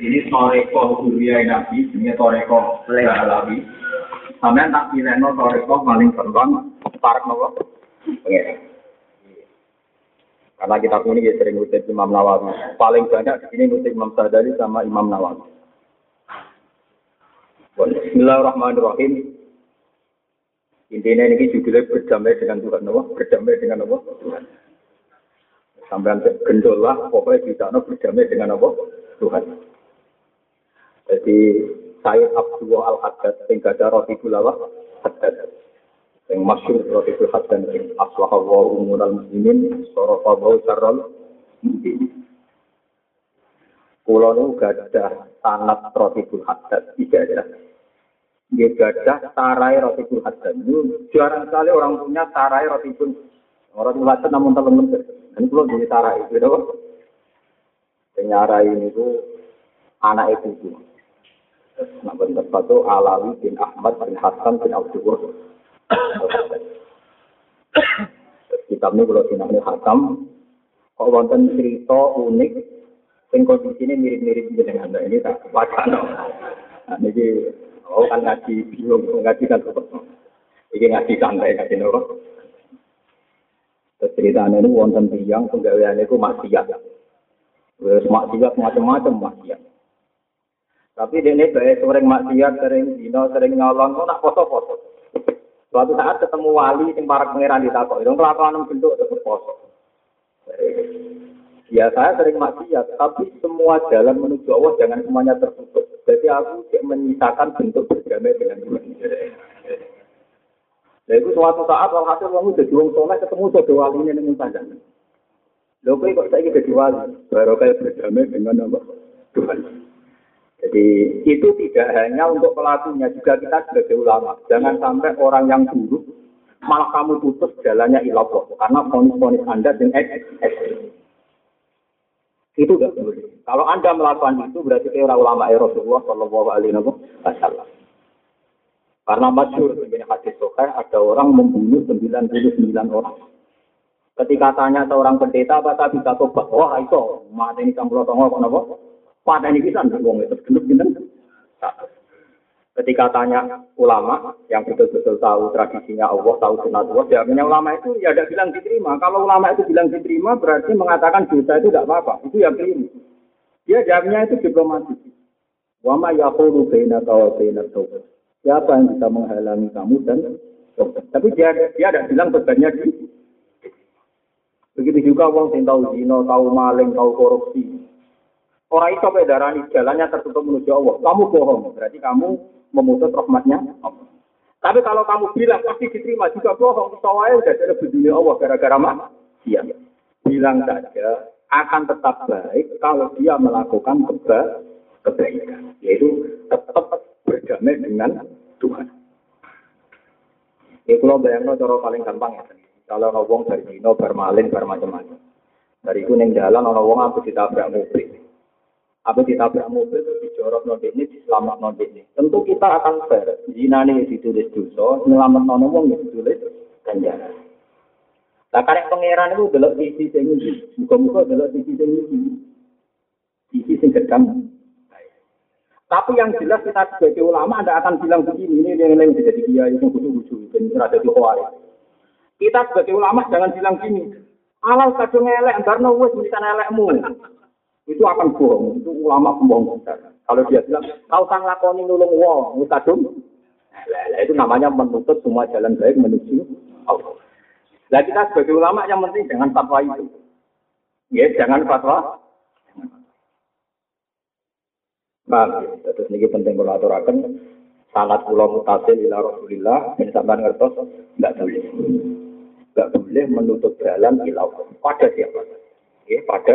Ini toreko kuliah nabi, ini toreko alawi. Sampai tak pilih no toreko paling gampang, tarik nopo. Karena kita ini ya sering ngutip Imam Nawawi. Paling banyak di sini ngutip Imam Sadari sama Imam Nawawi. Bismillahirrahmanirrahim. Intinya ini judulnya berdamai dengan Tuhan Allah, berdamai dengan Allah Tuhan. Sampai gendol lah, pokoknya sana berdamai dengan Allah Tuhan. Jadi Sayyid Abdullah Al-Haddad, yang gada roti bulawah, Haddad. Yang masyur roti Haddad, yang aswaha wa umural muslimin, sorofa wa muslimin. Kulo nu gadah sanat roti Haddad, tiga ya dia gajah tarai roti pun hadan. Jarang sekali orang punya tarai roti pun. Orang hadan namun teman Dan itu jadi tarai. Gitu Penyarai ini tuh anak itu tuh. Nah, bentuk satu Alawi bin Ahmad bin Hasan bin Abdul Kitab ini kalau sinahnya Hakam, kok wonten cerita unik, yang kondisinya mirip-mirip dengan ini tak wacana. Nah, ini Oh kan ngaji bingung, ngaji kan tetap. Ini ngaji santai, ngaji nopo. Terus ceritanya ini wonten tiang penggawean itu maksiat. Wes maksiat macam-macam maksiat. Tapi dia ini baik sering maksiat, sering dino, sering nyolong, kok nak poso-poso. Suatu saat ketemu wali yang para pangeran ditakok, itu kelakuan bentuk tetap poso. Ya saya sering maksiat, tapi semua jalan menuju Allah jangan semuanya tertutup. Jadi aku menyisakan bentuk berdamai dengan Tuhan. Nah itu suatu saat walhasil kamu jadi wong soleh ketemu jadi wali ini saja. Lho kok saya jadi wali, baru kayak berdamai dengan apa? Tuhan. Jadi itu tidak hanya untuk pelakunya, juga kita sebagai ulama. Jangan sampai orang yang buruk malah kamu putus jalannya ilah karena fonis-fonis Anda dengan ekstrim. Itu tidak boleh. Kalau Anda melakukan itu berarti kayak ulama Rasulullah Shallallahu Alaihi Wasallam. Karena masyur begini hadis sokai ada orang membunuh 99 orang. Ketika tanya seorang pendeta apa tak bisa tobat? Wah itu mati ini campur tongo apa? Pada ini bisa nggak itu genep genep. Ketika tanya ulama yang betul-betul tahu tradisinya Allah, tahu sunat Allah, jawabnya ulama itu ya tidak bilang diterima. Kalau ulama itu bilang diterima berarti mengatakan dosa itu tidak apa-apa. Itu yang keliru. Dia jawabnya itu diplomatis. Wama yaqulu baina wa baina taubat. Siapa yang bisa menghalangi kamu dan? Tapi dia dia tidak bilang bebannya di Begitu juga wong tahu zina, tahu maling, tahu korupsi. Orang itu sampai darah jalannya tertutup menuju Allah. Kamu bohong, berarti kamu memutus rahmatnya Allah. Tapi kalau kamu bilang pasti diterima juga bohong, soalnya udah ada dunia Allah gara-gara Iya. Bilang saja akan tetap baik kalau dia melakukan keba kebaikan, yaitu tetap berdamai dengan Tuhan. Ini kalau bayangno cara paling gampang ya. Kalau ngomong dari dino, bermalin, bermacam-macam. Dari kuning jalan, orang ngomong aku ditabrak mobil. Apa ditabrak mobil terus dijorok nodik ini, diselamat nodik ini. Tentu kita akan fair. Zina ini ditulis dosa, nyelamat nono wong ditulis ganjaran. Nah, karek pangeran itu belok sisi sing iki. Muga-muga belok sisi sing. Sisi sing gedam. Tapi yang jelas kita sebagai ulama Anda akan bilang begini, ini yang lain jadi dia yang butuh-butuh, dan ada di Kita sebagai ulama jangan bilang gini, alal kadung elek, karena wes bisa elekmu itu akan bohong. Itu ulama pembohong besar. Kalau dia bilang, kau sang lakoni nulung wong, mutadum. Nah, itu namanya menutup semua jalan baik menuju Allah. Nah kita sebagai ulama yang penting jangan fatwa itu. Ya, jangan fatwa. Nah, terus ini penting kalau aturakan salat pulau mutasil ila Rasulillah, ini sampai ngertos, enggak boleh. Enggak boleh menutup jalan ila pada siapa. Ya, pada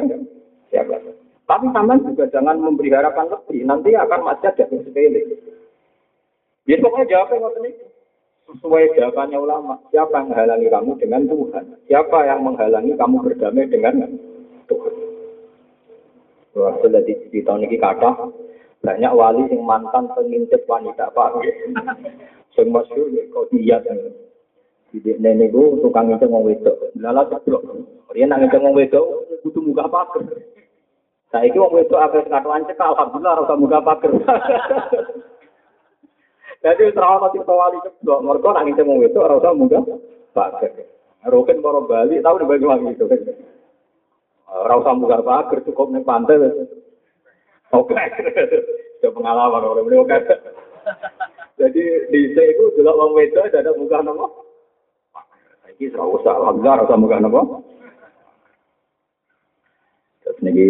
siapa. Tapi sampean juga jangan memberi harapan lebih, nanti akan macet jatuh sepele. Ya pokoknya jawabnya ngoten itu. Sesuai jawabannya ulama, siapa yang menghalangi kamu dengan Tuhan? Siapa yang menghalangi kamu berdamai dengan Tuhan? Wah, di, di tahun ini kata banyak wali yang mantan pengintip wanita pak. Yang masyur ya kau dia Jadi nenek gue tukang ngintip ngomong wedok. Lala ceplok. Dia nangis ngomong wedok, butuh muka apa? Saiki wong wedok akeh katoan cekak alhamdulillah ora muga pager. Jadi ora ono cerita wali ceblok, mergo nang ngene wong wedok ora muga pager. Roken para Bali tau di bagi lagi itu. Ora usah muga pager cukup ning pantai. Oke. Itu pengalaman orang beliau kan. Jadi di itu juga wong wedok ada muga nopo. Saiki ora usah alhamdulillah ora muga nopo. Terus niki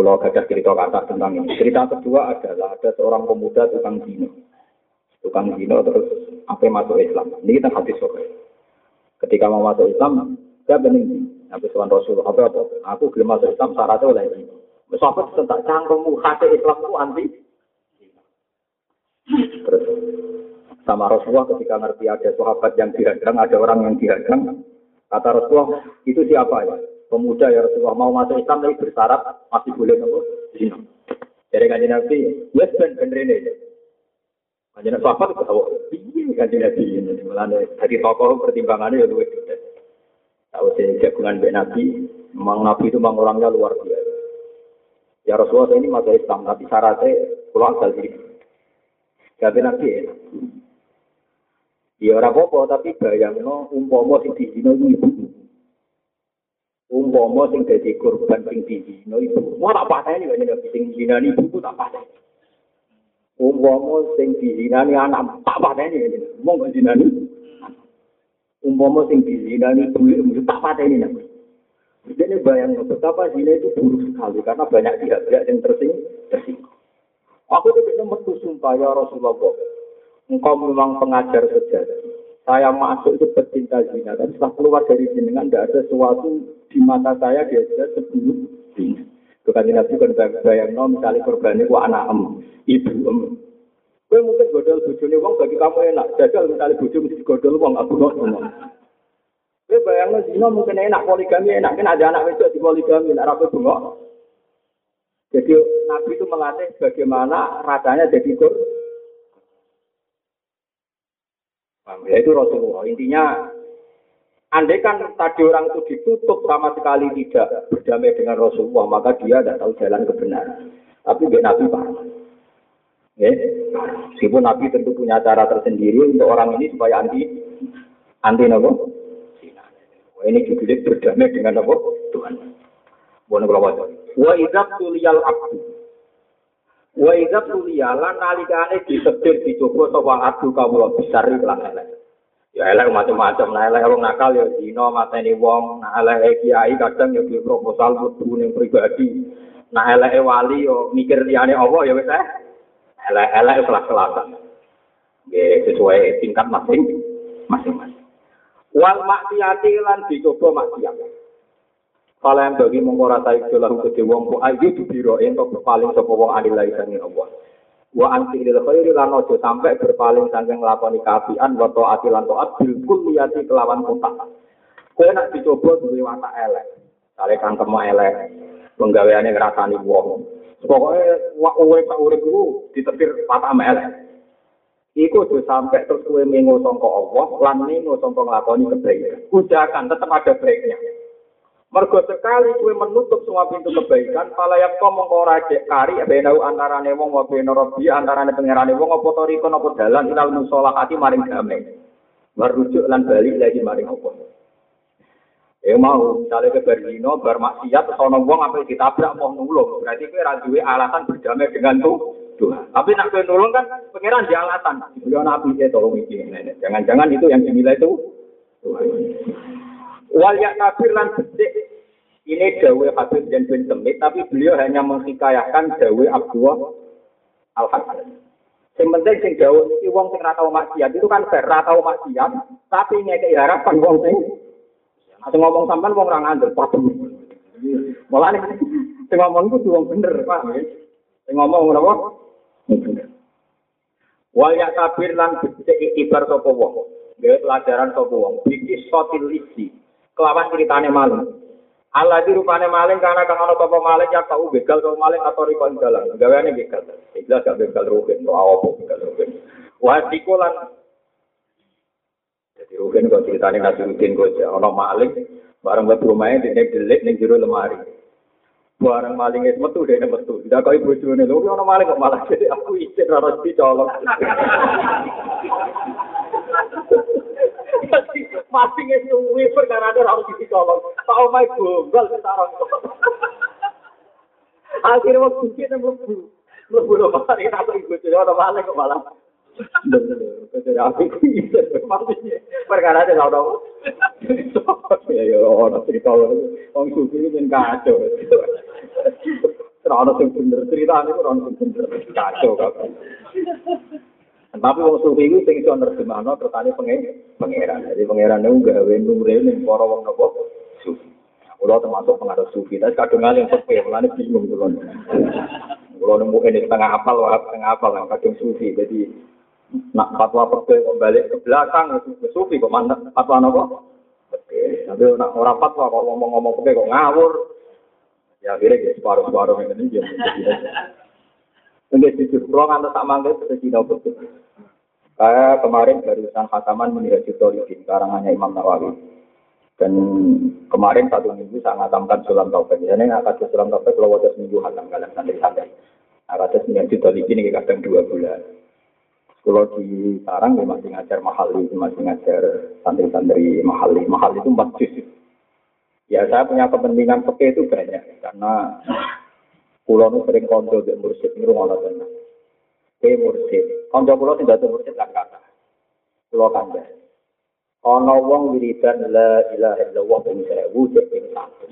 kalau ada cerita kata tentang ini. Cerita kedua adalah ada seorang pemuda tukang dino. Tukang dino terus apa masuk Islam. Ini kita hadis sore. Ketika mau masuk Islam, dia bening. Nabi Tuhan Rasul, apa apa? Aku belum masuk Islam syaratnya oleh ini. Sahabat tentang cangkemmu hati Islam itu anti. Terus sama Rasulullah ketika ngerti ada sahabat yang dihadang, ada orang yang dihadang, kata Rasulullah, itu siapa ya? Pemuda ya Rasulullah mau masuk Islam tapi bersyarat masih boleh nopo zina. Dari kanjeng Nabi, yes ben ben rene. Kanjeng Nabi sahabat piye kanjeng Nabi ini mulane dari tokoh pertimbangannya ya luwih Tahu saya jagungan Ben Nabi, memang Nabi itu memang orangnya luar biasa. Ya Rasulullah saya ini masuk Islam, tapi syaratnya pulang asal. Jadi Nabi ya. Ya orang apa tapi bayangno umpama sing dizina ibu umpama sing dadi korban sing dizina ibu mau tak pateni kok nek sing zinani ibu tak pateni. Umpama sing dizinani anak tak pateni mau gak zinani umpama sing dizinani ibu tak pateni nek jadi bayang betapa zina itu buruk sekali. Karena banyak pihak-pihak yang tersing tersinggung. Aku bisa metu sumpah ya Rasulullah. Engkau memang pengajar sejati saya masuk itu pecinta zina, tapi setelah keluar dari jenengan tidak ada sesuatu di mata saya dia sebelum zina. Bukan Nabi kan bayang no, misalnya korban itu anak em, ibu em. Gue mungkin godol bujuni uang bagi kamu enak, jajal misalnya buju mesti godol uang, aku nggak ngomong. Gue bayang zina mungkin enak poligami enak, kan ada anak itu di poligami, nak rapi bengok. Jadi Nabi itu melatih bagaimana rasanya jadi korban Ya itu Rasulullah. Intinya, andai kan tadi orang itu ditutup sama sekali tidak berdamai dengan Rasulullah, maka dia tidak tahu jalan kebenaran. Tapi dia Nabi parah. Ya, meskipun Nabi tentu punya cara tersendiri untuk orang ini supaya anti anti nopo. Ini juga berdamai dengan nopo Tuhan. Bukan kalau Wa idab tuliyal abdu Wa idza tuliyalan nalikane disedir dicoba sapa adu kawula besar lan elek. Ya elek macam-macam, nah elek wong nakal ya dina mateni wong, nah elek kiai kadang ya proposal mlebu ning pribadi. Nah elek wali yo mikir liyane Allah ya wis eh. Elek-elek kelas-kelasan. Nggih sesuai tingkat masing masing-masing. Wal maksiati lan dicoba maksiat. Kalau yang bagi mengkora taik jolahu ke wong ku ayu dibiro untuk berpaling sapa wong adil lagi sangi Allah. Wa anti lil khairi lan ojo sampai berpaling saking nglakoni kaapian wa taati lan taat bil kulliyati kelawan kontak. Kowe nak dicoba duwe watak elek. Kale kangkem elek. Penggaweane ngrasani wong. Pokoke wak uwe sak urip iku ditetir watak elek. Iku tuh sampai terus kue mengo songko Allah, lan mengo songko ngelakoni kebaikan. Ujakan tetap ada baiknya. Mergo sekali kue menutup semua pintu kebaikan, pala yang kau mengkora cek kari, benau antarane wong, wa beno robi, antarane pengerane wong, apa toriko, apa dalan, inal musolah hati maring damai. Merujuk lan balik lagi maring apa. Ya mau, misalnya ke Berdino, bermaksiat, sono wong, apa ditabrak, mau nulung. Berarti kue rajuwe alasan berdamai dengan tuh. Tuhan. Tapi nak kue nulung kan, pengiran di alasan. Beliau nabi, saya tolong ini. Jangan-jangan itu yang dinilai itu. Wal yak kafir lan becik ini dawe Habib dan bin Semit, tapi beliau hanya menghikayahkan dawe Abdullah al hasan Yang penting sing dawe iki wong sing ora tau maksiat itu kan fair, ora tau maksiat, tapi ngekeki harapan wong sing Atau ngomong sampean wong ora ngandel, padha. Mulane sing ngomong itu wong bener, Pak. Sing ngomong apa? Bener. Wal yak kafir lan becik ibar sapa wong. Gawe pelajaran sapa wong. Biki sotil isi kelawan ceritane maling. Allah di rupane maling karena kang ana apa maling ya kau begal kau maling atau rikon dalan. Gaweane begal. Jelas gak begal rugen to apa begal rugen. Wah dikolan jadi rugen kok ceritane ngasih rugen kok ana maling bareng buat rumahnya di delik ning jero lemari. Barang maling itu metu deh metu. Tidak kau ibu june lho, ono maling kok malah jadi aku izin ora dicolong. Masih nggak suwi perkara ada harus dicolong. Pak Omai gombal sekarang. Akhirnya waktu kita mlebu. Mlebu lo mari aku ibu june ono maling kok malah. Bener, aku maksudnya perkara ada ono. Ya ya ono cerita wong sufi ini kacau. Ora sing bener critane ora ono sing bener. Kacau kabeh. Tapi wong sufi iku sing iso nerjemahno tertane pangeran. Jadi pangeran niku gawe nure ning para wong napa sufi. Kulo termasuk pengaruh sufi, tapi kadang yang sepi, mulane bingung kulo. Kulo nemu ini setengah apal, setengah apal, yang kadang sufi. Jadi nak fatwa perbe kembali ke belakang itu sufi kok mana fatwa? Oke, tapi nak orang fatwa kok ngomong-ngomong perbe kok ngawur. Ya akhirnya ya separuh-separuh ini dia. Mungkin jujur, kalau nggak tak manggil seperti tidak betul. Kayak kemarin barusan khataman menilai Jitolidin, karangannya Imam Nawawi. Dan kemarin satu minggu saya ngatamkan sulam taufik. Jadi ngakat sulam taufik kalau wajah seminggu hatam kalian santai-santai. Ngakat seminggu Jitolidin ini kadang dua bulan. Kalau di sarang ya masih ngajar mahali, masih ngajar santri-santri mahali. Mahal itu empat juz. Ya saya punya kepentingan peke itu banyak karena pulau itu sering konco di mursid ini rumah tenang. Ke mursid, konco pulau tidak ada mursid kan kata. Pulau kanda. Ono wong wiridan la ilaha illallah ping sewu cek ping satu.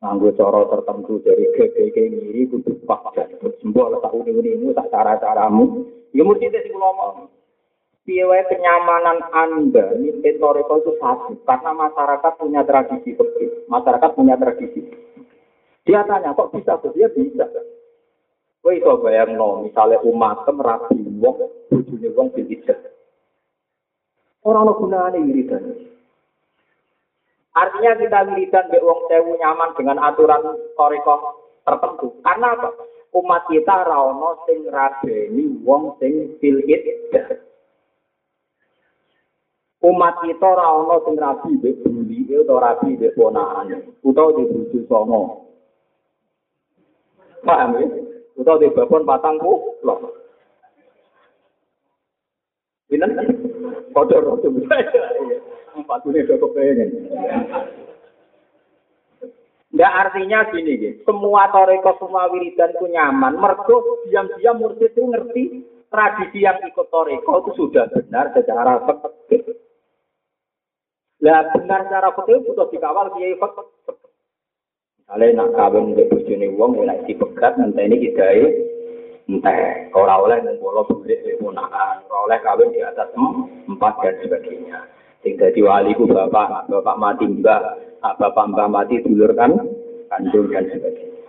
Nganggo cara tertentu dari GGG ngiri kudu dan sembuh letak uni-unimu tak cara-caramu. Ya mursid sing kula ngomong. piye kenyamanan Anda mimpin toreko itu satu karena masyarakat punya tradisi begitu. Masyarakat punya tradisi. Dia tanya kok bisa dia bisa. Kowe iso bayangno misalnya umat rapi wong bojone wong bil Ora ono gunane wiridan. Artinya kita wiridan mbek wong sewu nyaman dengan aturan toreko tertentu. Karena apa? Umat kita ra ono sing rabeni wong sing fil umat kita ana sing rabi mbek buli utawa rabi mbek ponakane utawa di bojo songo paham ya utawa di babon patangku lho Bilang, kodoh rodo empat ini udah kepengen. Nggak artinya gini, gitu. semua toreko, semua wiridan itu nyaman. Mergo diam-diam mursid itu ngerti tradisi yang ikut toreko itu sudah benar secara fakir. Lah benar cara betul butuh dikawal kiai fakir. Misalnya nak kawin di bujuni wong, ya nak dipegat, nanti ini kita entah ora oleh ngumpul di punaan, ora oleh kawin di atas empat dan sebagainya. Sing dadi wali ku bapak, bapak mati mbah, bapak mbah mati dulur kan, kandung dan sebagainya.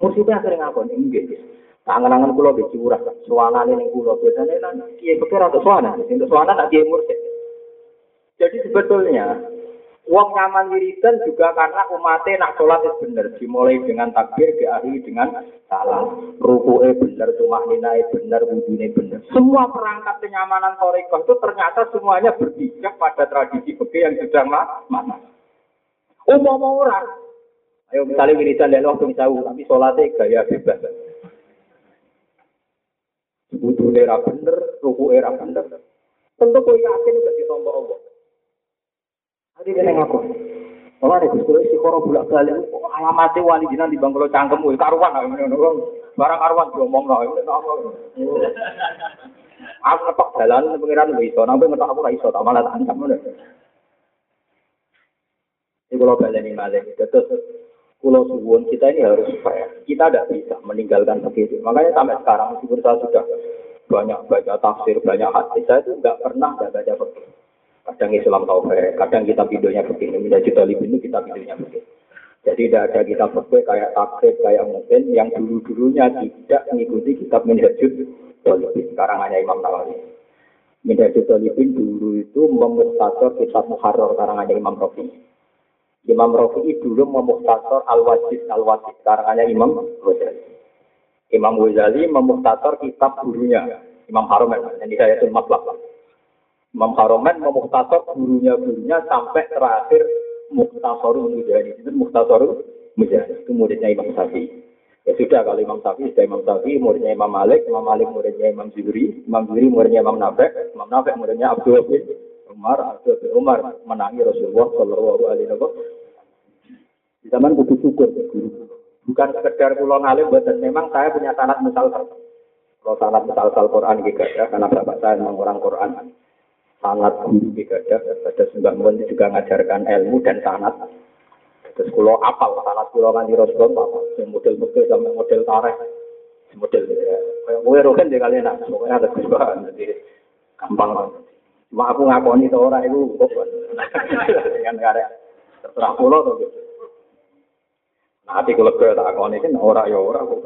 Musibah sering apa nih? Enggak, Tangan-tangan kulo di curah, ini kulo biasanya nanti kiai pikir atau suanan, untuk suanan nak kiai mursid. Jadi sebetulnya Wong nyaman wiridan juga karena umatnya nak sholat itu benar. Dimulai dengan takbir, diakhiri dengan salam. Ruku'e benar, tumahninae benar, wudhunya benar. Semua perangkat kenyamanan torikoh itu ternyata semuanya berpijak pada tradisi begitu yang sudah mana. Umum orang. Ayo misalnya wiridan dan waktu misalnya, tapi sholatnya gaya bebas. Wudhunya benar, ruku'e benar. Tentu kau yakin udah ditombok Allah. Tadi dia ngaku. Kalau ada gus si koro bulak balik, alamatnya wali jinan di bangkulo cangkem, wih karuan lah, barang karuan diomong lah, Aku ngetok jalan, pengiran lu iso, nampak ngetok aku iso, tak malah tak ancam Ini kalau balik ini malah, terus Pulau Suwon kita ini harus fair. Kita tidak bisa meninggalkan begitu. Makanya sampai sekarang meskipun saya sudah banyak baca tafsir, banyak hadis, saya itu nggak pernah nggak baca begitu. Kadang Islam taufik, kadang kita videonya begini, minta juta lebih ini kita videonya begini. Jadi tidak ada kita fakir kayak takrib, kayak mungkin yang dulu-dulunya tidak mengikuti kitab Minhajud Dolibin. Sekarang hanya Imam Nawawi. Minhajud Dolibin dulu itu memustasor kitab Muharrar karangannya Imam Rafi. Imam Rafi dulu memustasor Al-Wajid Al-Wajid karangannya Imam Ghazali. Imam Ghazali memustasor kitab gurunya Imam Haram yang saya itu Matlab. Imam Haromen memuhtasor gurunya gurunya sampai terakhir muhtasorul mujahid itu muhtasorul Mujahid. Itu muridnya Imam Syafi'i. Ya sudah kalau Imam Syafi'i sudah Imam Syafi'i, muridnya Imam Malik, Imam Malik muridnya Imam Zuhri, Imam Zuhri muridnya Imam Nafi', Imam Nafi' muridnya Abdul bin Umar, Abdul bin Umar menangi Rasulullah Shallallahu Alaihi Wasallam. Di zaman butuh syukur Bukan sekedar pulau ngalim, buatan memang saya punya sanat misal Kalau sanat misal Quran juga ya, karena bapak saya memang orang Quran. Sanat guru juga ya, pada Sembah juga mengajarkan ilmu dan sanat. Terus kulo apal sanat kulo kan di Rasulullah apa? Model-model sampai model tareh. Model ya. Kayak gue roken deh kalian nak. Pokoknya ada perubahan. Jadi gampang banget. Cuma aku ngakoni itu orang itu kok. Dengan karya terserah kulo tuh. Nah, hati gue tak ngakoni kan orang ya orang kok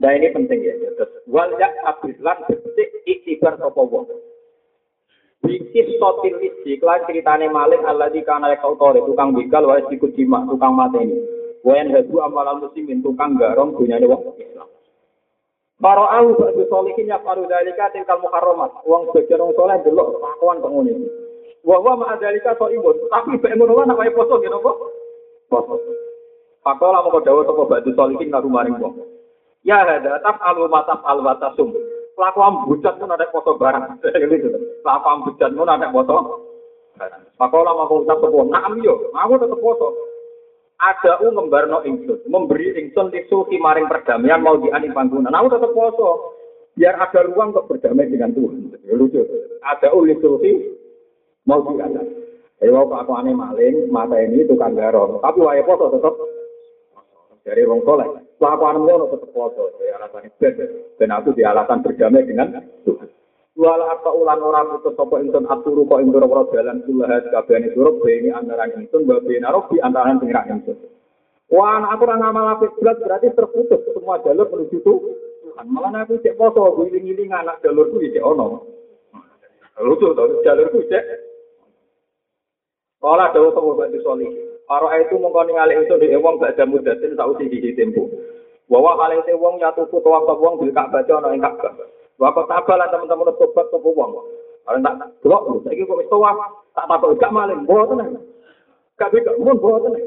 Nah ini penting ya. Terus wal yak abislan betik iktibar sopo wong. Bikis sotil isi, kelan ceritane maling Allah di kana kau tukang begal wae sikut jima tukang mateni. Wayan hadu amalan muslimin tukang garong punya wong Islam. Para au ba'du solihin ya paru dalika tingkal muharramat. Wong sebagian wong soleh delok kelakuan kok ngene. Wa wa ma dalika so imun, tapi mek ngono lan apa poso ngene apa? Poso. Pakola moko dawuh sapa ba'du solihin ngaru maring wong. Ya hada taf alu mataf al watasum kelakuan bujat pun ada foto barang. gitu. Kelakuan bujat pun ada foto. Pakola mau ucap sepuh, naam yo, aku tetap foto. Ada u ngembarno ingsun, memberi ingsun disuhi maring perdamaian mau diani panggungan. Aku tetap foto. Biar ada ruang untuk berdamai dengan Tuhan. Lucu. Ada u disuhi mau diani. Waktu aku aneh maling, mata ini tukang garong. Tapi wae foto tetap dari wong soleh. Kelakuan ngono tetep poso, ya alasan ben ben aku di alasan berdamai dengan Tuhan. Wala apa ulan ora putus sapa ingsun aturu kok ing ora dalan kulahat kabehane surup beni antara ingsun wa beni robi antara pengiran ingsun. Wah, aku ora ngamal apik berarti terputus semua jalur menuju Tuhan. Malah aku cek poso giling-giling anak jalurku iki ono. Lucu to, jalurku cek. Kala dawuh sapa Bantu Solih. Para itu mengkoni ngalih itu di wong gak jamu datin sausi di tempo. Bahwa hal itu wong ya tuku tuwa wong bil Ka'bah ana ing Ka'bah. Wa tabalan teman-teman tobat sapa wong. Kalau tak delok saiki kok wis tuwa tak takok gak maling mboten. Gak bisa mun mboten.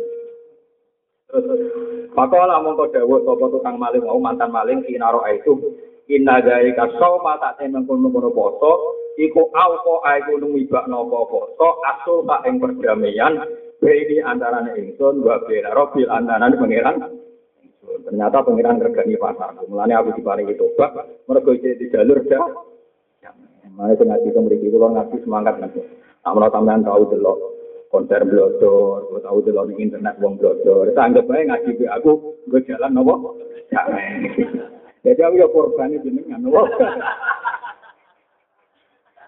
Pakola mongko dawuh sapa tukang maling mau mantan maling kinaro itu inna dalika sawma tak temen kono-kono poso iku auko aiku numibak nopo poso asul tak ing perdamaian ini antara ingsun wa bena robil antara pangeran Ternyata pengiran regani pasar. Mulanya aku diparingi tobat, mereka di jalur dah. Mana itu ngaji kemudian itu ngaji semangat nanti. Namun tambahan tahu dulu konser blodor, gue tahu dulu di internet wong blodor. Itu anggap aja ngaji gue aku, gue jalan nopo. Jadi aku ya korban jenengan nopo.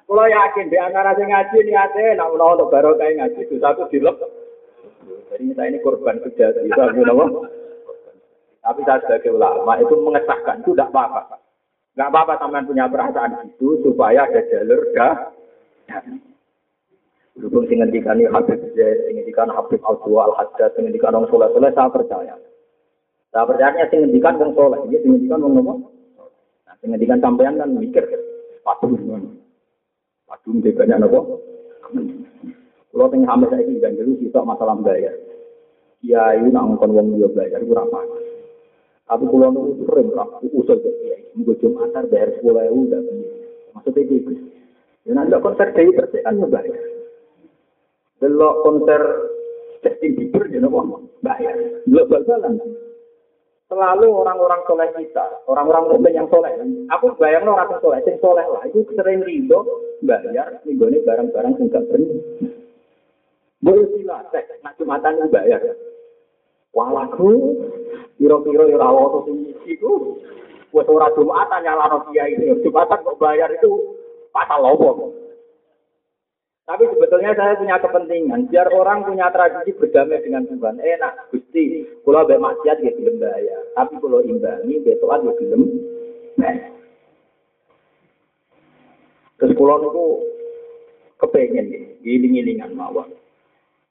Kalau yakin di antara sing ngaji nak menawa untuk baru kayak ngaji itu satu dilep. Jadi saya ini korban nopo. Tapi saya sebagai ulama itu mengesahkan itu tidak apa-apa. Tidak apa-apa teman punya perasaan itu supaya ada jalur dah. Berhubung dengan dikani Habib Zaid, dengan dikani Habib Al-Dua Al-Haddad, dengan dikani orang soleh soleh, saya percaya. Saya percaya dengan dikani orang soleh, ini dengan dikani nomor. Nah, dengan dikani sampean kan mikir, patung Patung di banyak. Kalau tengah hamil saya ini dulu kita masalah bayar. Kiai nak ngomong dia belajar kurang panas. Tapi kalau nunggu sering lah, usul ke kiai. Minggu Jumatan bayar sepuluh ribu udah Maksudnya gitu. Ya nanti konser Dewi Persik kan bayar. Delok konser Justin Bieber ya nopo bayar. Delok bal-balan. Selalu orang-orang soleh kita, orang-orang mukmin yang soleh. Aku bayang lo orang soleh, sing soleh lah. Itu sering rido bayar, ini barang-barang sing gak. Boleh sila, nak Jumatan bayar. Walaku, piro-piro ya ora ono sing iku. Wes ora Jumatan nyalano kiai itu. Jumatan kok bayar itu pasal lopo. Tapi sebetulnya saya punya kepentingan biar orang punya tradisi berdamai dengan Tuhan. Enak, Gusti. Kalau mbek maksiat ya gelem bayar. Tapi kalau imbangi besok ya gelem. Terus kalau itu kepengen giling-gilingan mawon.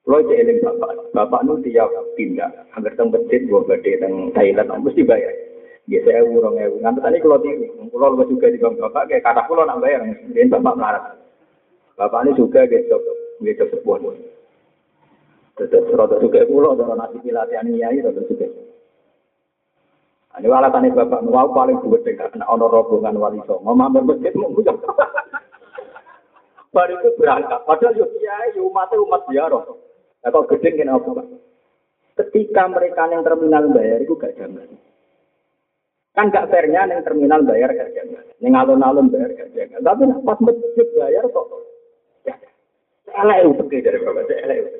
Kalau cek eling bapak, bapak nu tiap pindah, hampir teng masjid, gua gede teng Thailand, mesti bayar. Ya saya urung ya, ngantuk tadi kalau di, kalau lebih juga di bang bapak, kayak kata pulau nak bayar, dia bapak marah. Bapak ini juga gitu, gitu sebuah. Terus rada suka pulau, cara nasi pilatihan nyai rada suka. Nah, Ini alasannya bapak nuwau paling buat dekat kena ono rombongan wali songo, mampir masjid mau ngucap. Baru itu berangkat, padahal kiai umatnya umat biaro. Nah, kok gede kena apa pak? Ketika mereka yang terminal bayar itu gak jaman. Kan gak fairnya yang terminal bayar gak jaman. Yang alun-alun bayar gak jaman. Tapi pas masjid bayar kok. Ya, elek itu pergi dari bapak, elek itu.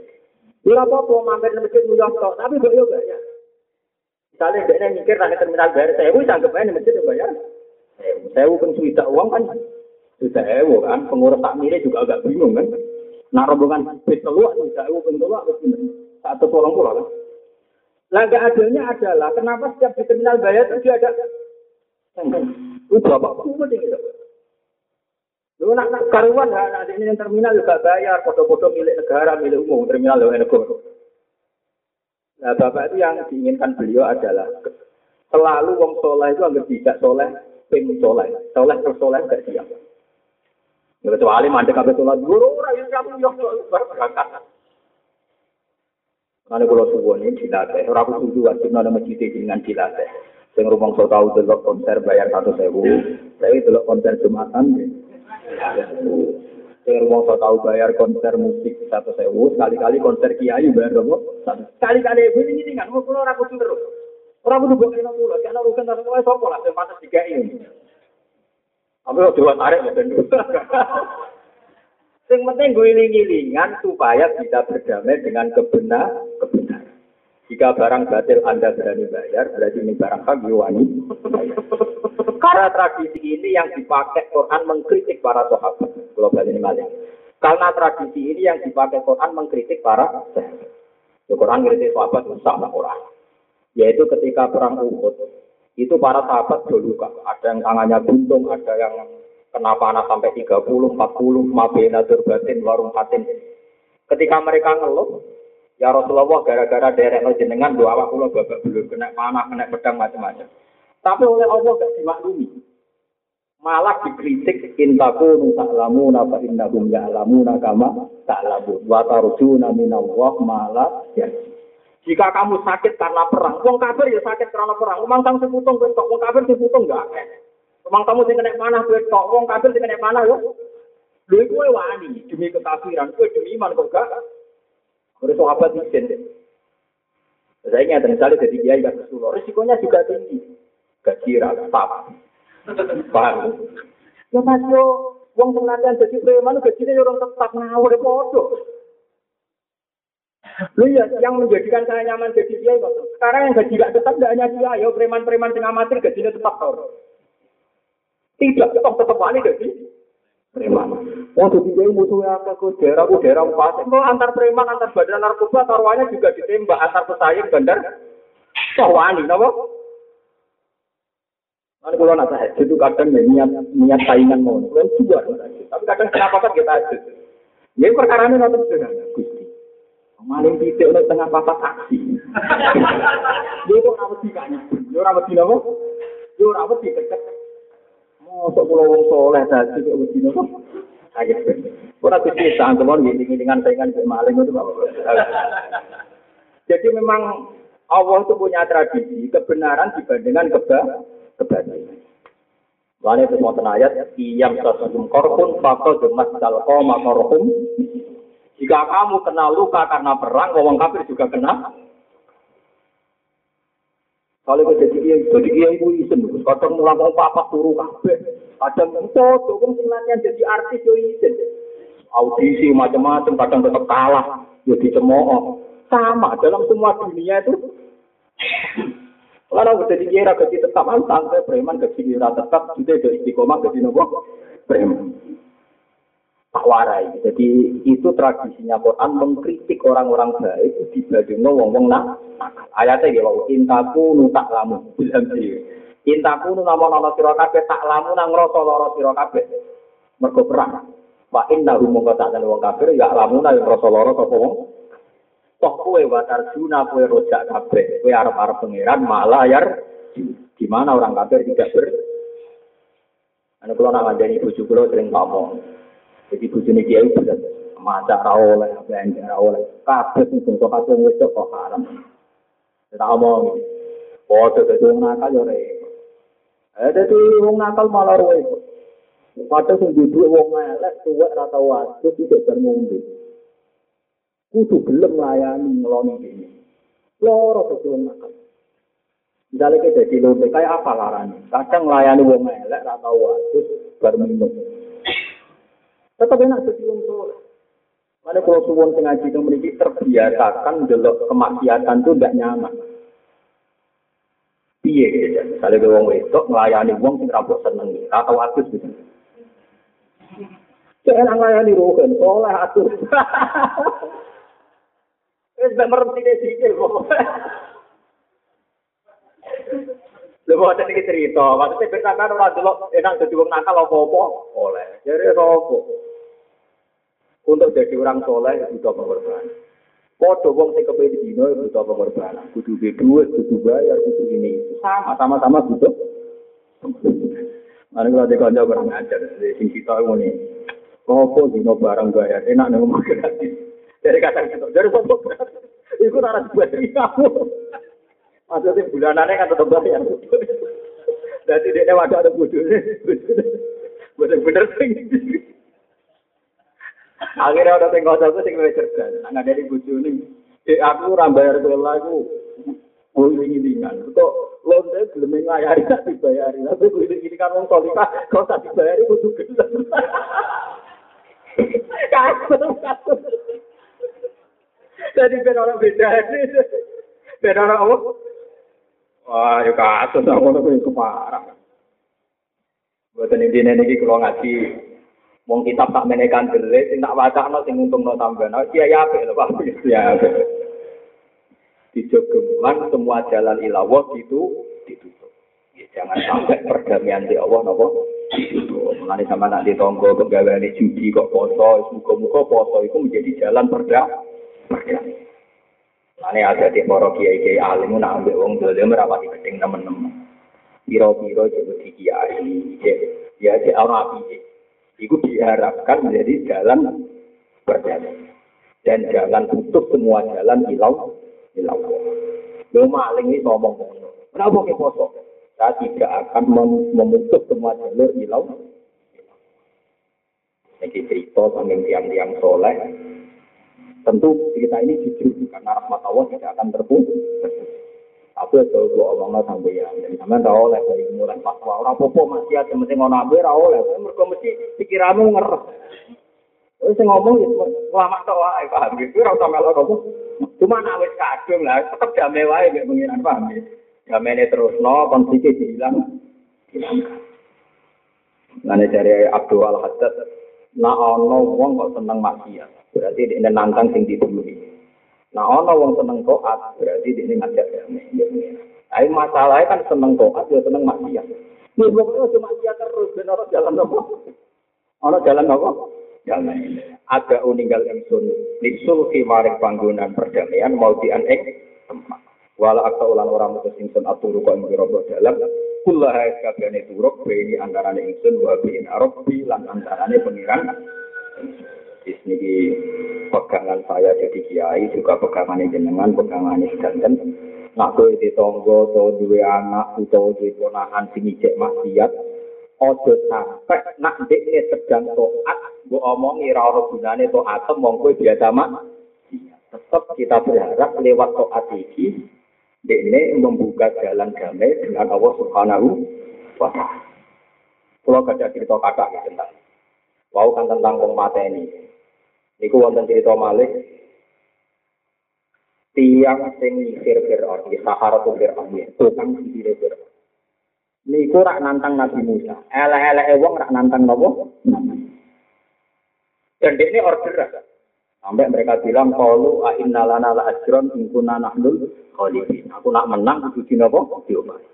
Ya apa-apa, mampir masjid muyong tok, tapi kok yo bayar. Misalnya dia mikir nanti terminal bayar saya, wih anggap aja masjid bayar. Saya pun sudah uang kan, sudah ewo kan, pengurus takmirnya juga agak bingung kan. Nah rombongan keluar, sudah ewo pun keluar, satu tolong pulau kan. Adilnya adalah kenapa setiap di terminal bayar itu ada itu kumpul gitu. Lu nak nak karuan lah, nak ini terminal juga bayar, foto-foto milik negara, milik umum, terminal loh negara. Nah, Bapak itu yang diinginkan beliau adalah selalu wong soleh itu agar tidak soleh, ping soleh, soleh per soleh gak siap. Kecuali mandek kabeh sholat guru ora yo kamu yo berangkat. Karena kalau suwon ini dilatih, orang aku setuju wajib nana masjid dengan dilatih. Sing rumong so tahu delok konser bayar satu sewu, saya delok konser jumatan. Sing rumong so tahu bayar konser musik satu sewu, sekali-kali konser kiai bayar berapa? Sekali-kali ibu ini kan, mau pulau aku terus. Orang kudu buat kena pulau, karena urusan sesuai sopo lah, pantas tiga ini. Tapi kalau dua tarik ya tentu. Yang penting gue iling-ilingan supaya bisa berdamai dengan kebenar, kebenaran. Jika barang batil Anda berani bayar, berarti ini barang hak wani. Karena tradisi ini yang dipakai Quran mengkritik para sahabat. Global ini malah. Karena tradisi ini yang dipakai Quran mengkritik para sahabat. Ya, Quran mengkritik sahabat sama Quran. Yaitu ketika perang Uhud, itu para sahabat dulu Ada yang tangannya buntung, ada yang kena panas sampai 30, 40, mabena batin, warung patin. Ketika mereka ngeluh, ya Rasulullah gara-gara derek no jenengan doa awak kula babak belur kena panah, kena pedang macam-macam. Tapi oleh Allah gak dimaklumi. Malah dikritik intaku ta'lamuna fa innahum ya'lamuna kama ta'lamun wa tarjuna minallah malah ya. Jika kamu sakit karena perang, wong kafir ya sakit karena perang. Umang kamu seputung kowe wong kafir seputung enggak. Umang kamu sing kena panah kowe tok, wong kafir sing kena panah yo. Lho iku wani demi kekafiran, kowe demi iman kok gak. Terus sahabat izin. Saya ingat misalnya jadi kiai gak kesulo, risikonya juga tinggi. Gaji rata, paham? Ya mas yo, wong sing latihan jadi preman gajinya orang tetap ngawur podo. Lu ya, yang menjadikan saya nyaman jadi kiai kok. Sekarang yang gaji gak tetap gak hanya dia, yo preman-preman yang amatir gajinya tetap tau. Tidak, tetap tetap wani gaji. Preman. Wong jadi kiai musuhnya apa ke daerah, ke daerah pas. Kalau antar preman, antar badan narkoba, taruhannya juga ditembak antar pesaing bandar. Toh wani, napa? Kan kalau nak tahajud itu kadang ya niat niat saingan mau, kalau juga tapi kadang kenapa kan kita tahajud. Ya perkara ini gusti. Maling titik oleh tengah papat aksi. Dia itu orang wedi kan? Dia orang wedi apa? Dia orang wedi kecek. Mosok pulau wong soleh tadi kok wedi apa? Kaget. Ora bisa sangkemon giling-gilingan saingan ke maling itu Jadi memang Allah itu punya tradisi kebenaran dibandingkan keba kebatilan. Lalu itu mau ayat, iyam sasum korpun fakol demas dalko makorhum jika kamu kena luka karena perang, orang kafir juga kena. Kalau kita jadi kiai, jadi kiai itu izin, kadang mulai mau apa turu kabeh, kadang foto, kok sebenarnya jadi artis yo izin. Audisi macam-macam, kadang tetap kalah, yo dicemooh. Sama dalam semua dunia itu. Kalau jadi kiai gaji tetap, santai preman gaji tetap, sudah jadi istiqomah gaji nopo preman tak warai. Jadi itu tradisinya Quran mengkritik orang-orang baik dibandingno wong-wong nak Ayatnya ya wow, intaku nu tak lamu bilang sih. Intaku nu nama nama sira kabeh tak lamu nang ngrasa lara sira kabeh. Mergo perang. Wa inna hum mongko tak wong kafir ya lamu nang ngrasa lara sapa wong. Toh kowe watar juna kowe rojak kabeh. Kowe arep-arep pangeran malah yar di mana orang kafir tidak ber Ana kula nak bojo kula sering ngomong. Jadi bujuni kiai berat. maca ra oleh, belanja ra oleh. Kabeh sing bangsa kabeh wis kok haram. Tak omong. Padha dadi wong nakal yo repot. Eh dadi wong nakal malah repot. Padahal sing duwe wong elek tuwek ra tau wadus iki bar ngombe. Kudu gelem nglayani ngeloni dene. Loro dadi wong nakal. Misalnya kita jadi lombe, kayak apa laranya? Kadang layani wong elek, ra tau wadus, bar minum. Tetap enak wong soleh. Mana kalau suwon ngaji itu memiliki terbiasakan delok kemaksiatan itu tidak nyaman. Piye gitu. Misalnya ke wong wedok melayani wong sing rabok seneng atau atus gitu. Saya melayani rohen, soleh atus. Wis mek merem sithik sikil kok. Lha kok ada cerita, maksudnya ben sampean ora delok enak dadi wong nakal apa-apa oleh. Jadi sapa? Untuk jadi orang soleh butuh pengorbanan. Podo wong sing kepengin dino butuh pengorbanan. Kudu duit, kudu bayar, kudu ini. Sama sama-sama butuh. Mari kalau di kanca kurang ajar, sing kita ngene. Kopo dino barang bayar, enak nih ngomong gratis. Dari kata gitu, dari sopo gratis. Iku taras buat kamu. Maksudnya bulanannya kan tetap bayar. Jadi dia wadah ada bujurnya. Bener-bener sing. Akhirnya ada sing kocok sing luwih cerdas. Nang dari bojone. Dek aku ora bayar kelola iku. Uling-ulingan. Kok lonte gelem nglayari tak dibayari. Tapi uling-uling kan wong solika kok tak dibayari kudu gelem. Kasus. Jadi ben orang beda. Ben orang apa? Wah, ya kasus aku tuh keparah. Buatan ini ini kalau ngaji Wong kitab tak menekan dele, sing tak wacana sing untungno tambahan. Oh, iya ya apik lho Pak. Ya. Dijogeman semua jalan ilawah itu ditutup. Ya, jangan sampai perdamaian di Allah napa ditutup. Mulane sama nak ditonggo penggaweane judi kok poso, muga-muga poso itu menjadi jalan perda perdamaian. Mulane ada di para kiai-kiai alim nak ambek wong dolim rapati gedeng temen-temen. Piro-piro jadi kiai, ya ya ora api itu diharapkan menjadi jalan berjalan dan jangan tutup semua jalan hilau hilau lo maling ini ngomong kenapa ke poso saya tidak akan memutus semua jalur hilau ini cerita sambil tiang-tiang soleh tentu cerita ini jujur karena rahmat Allah tidak akan terputus Aku itu gua omong sampai ya, jadi sampai tak oleh dari mulai fatwa orang popo masih ada mesti ngono abe ra oleh, mereka mesti pikiranmu ngeres. Wis ngomong ya lama tok wae paham gitu, ora usah melok apa. Cuma nak wis kadung lah, tetep damai wae mek pengiran paham ya. Damai terusno, konfliknya dihilang. Hilangkan. Nane dari Abdul Al Haddad, nak ono wong kok seneng maksiat, berarti dia nantang sing dibuli. Nah, ono wong seneng toat, berarti di ini ngajak damai. Tapi masalahnya kan seneng toat, ya seneng maksiat. Ini pokoknya cuma maksiat terus, dan orang jalan apa? Orang jalan apa? Jalan ini. Ada uninggal ingsun, lisul maring panggungan perdamaian, mau dianeng tempat. Wala akta ulan orang mutus ingsun aturu kok ing robo dalam, kula hae kabehane turuk ini antarane ingsun wa bin arabbi lan antarane pengiran. Ini pegangan saya jadi kiai juga pegangan jenengan pegangan sedanten nak kowe tonggo atau dua anak atau dua ponakan sing ijek maksiat ojo sampai nak dekne sedang toat bu omong ira ora gunane toat mong kowe biasa tetap kita berharap lewat toat iki dekne membuka jalan damai dengan Allah Subhanahu wa taala. Kalau ada cerita kata tentang, wow kan tentang wong mata Iku wonten cerita Malik tiang sing nyisir Fir'aun, di Sahara tu Fir'aun, tukang sisir Fir'aun. Niku rak nantang Nabi Musa. Elek-elek wong rak nantang nopo? Dan ini order Sampai mereka bilang kalau inna lana la ajron in kunna. Aku nak menang kudu di nopo? Diobahi.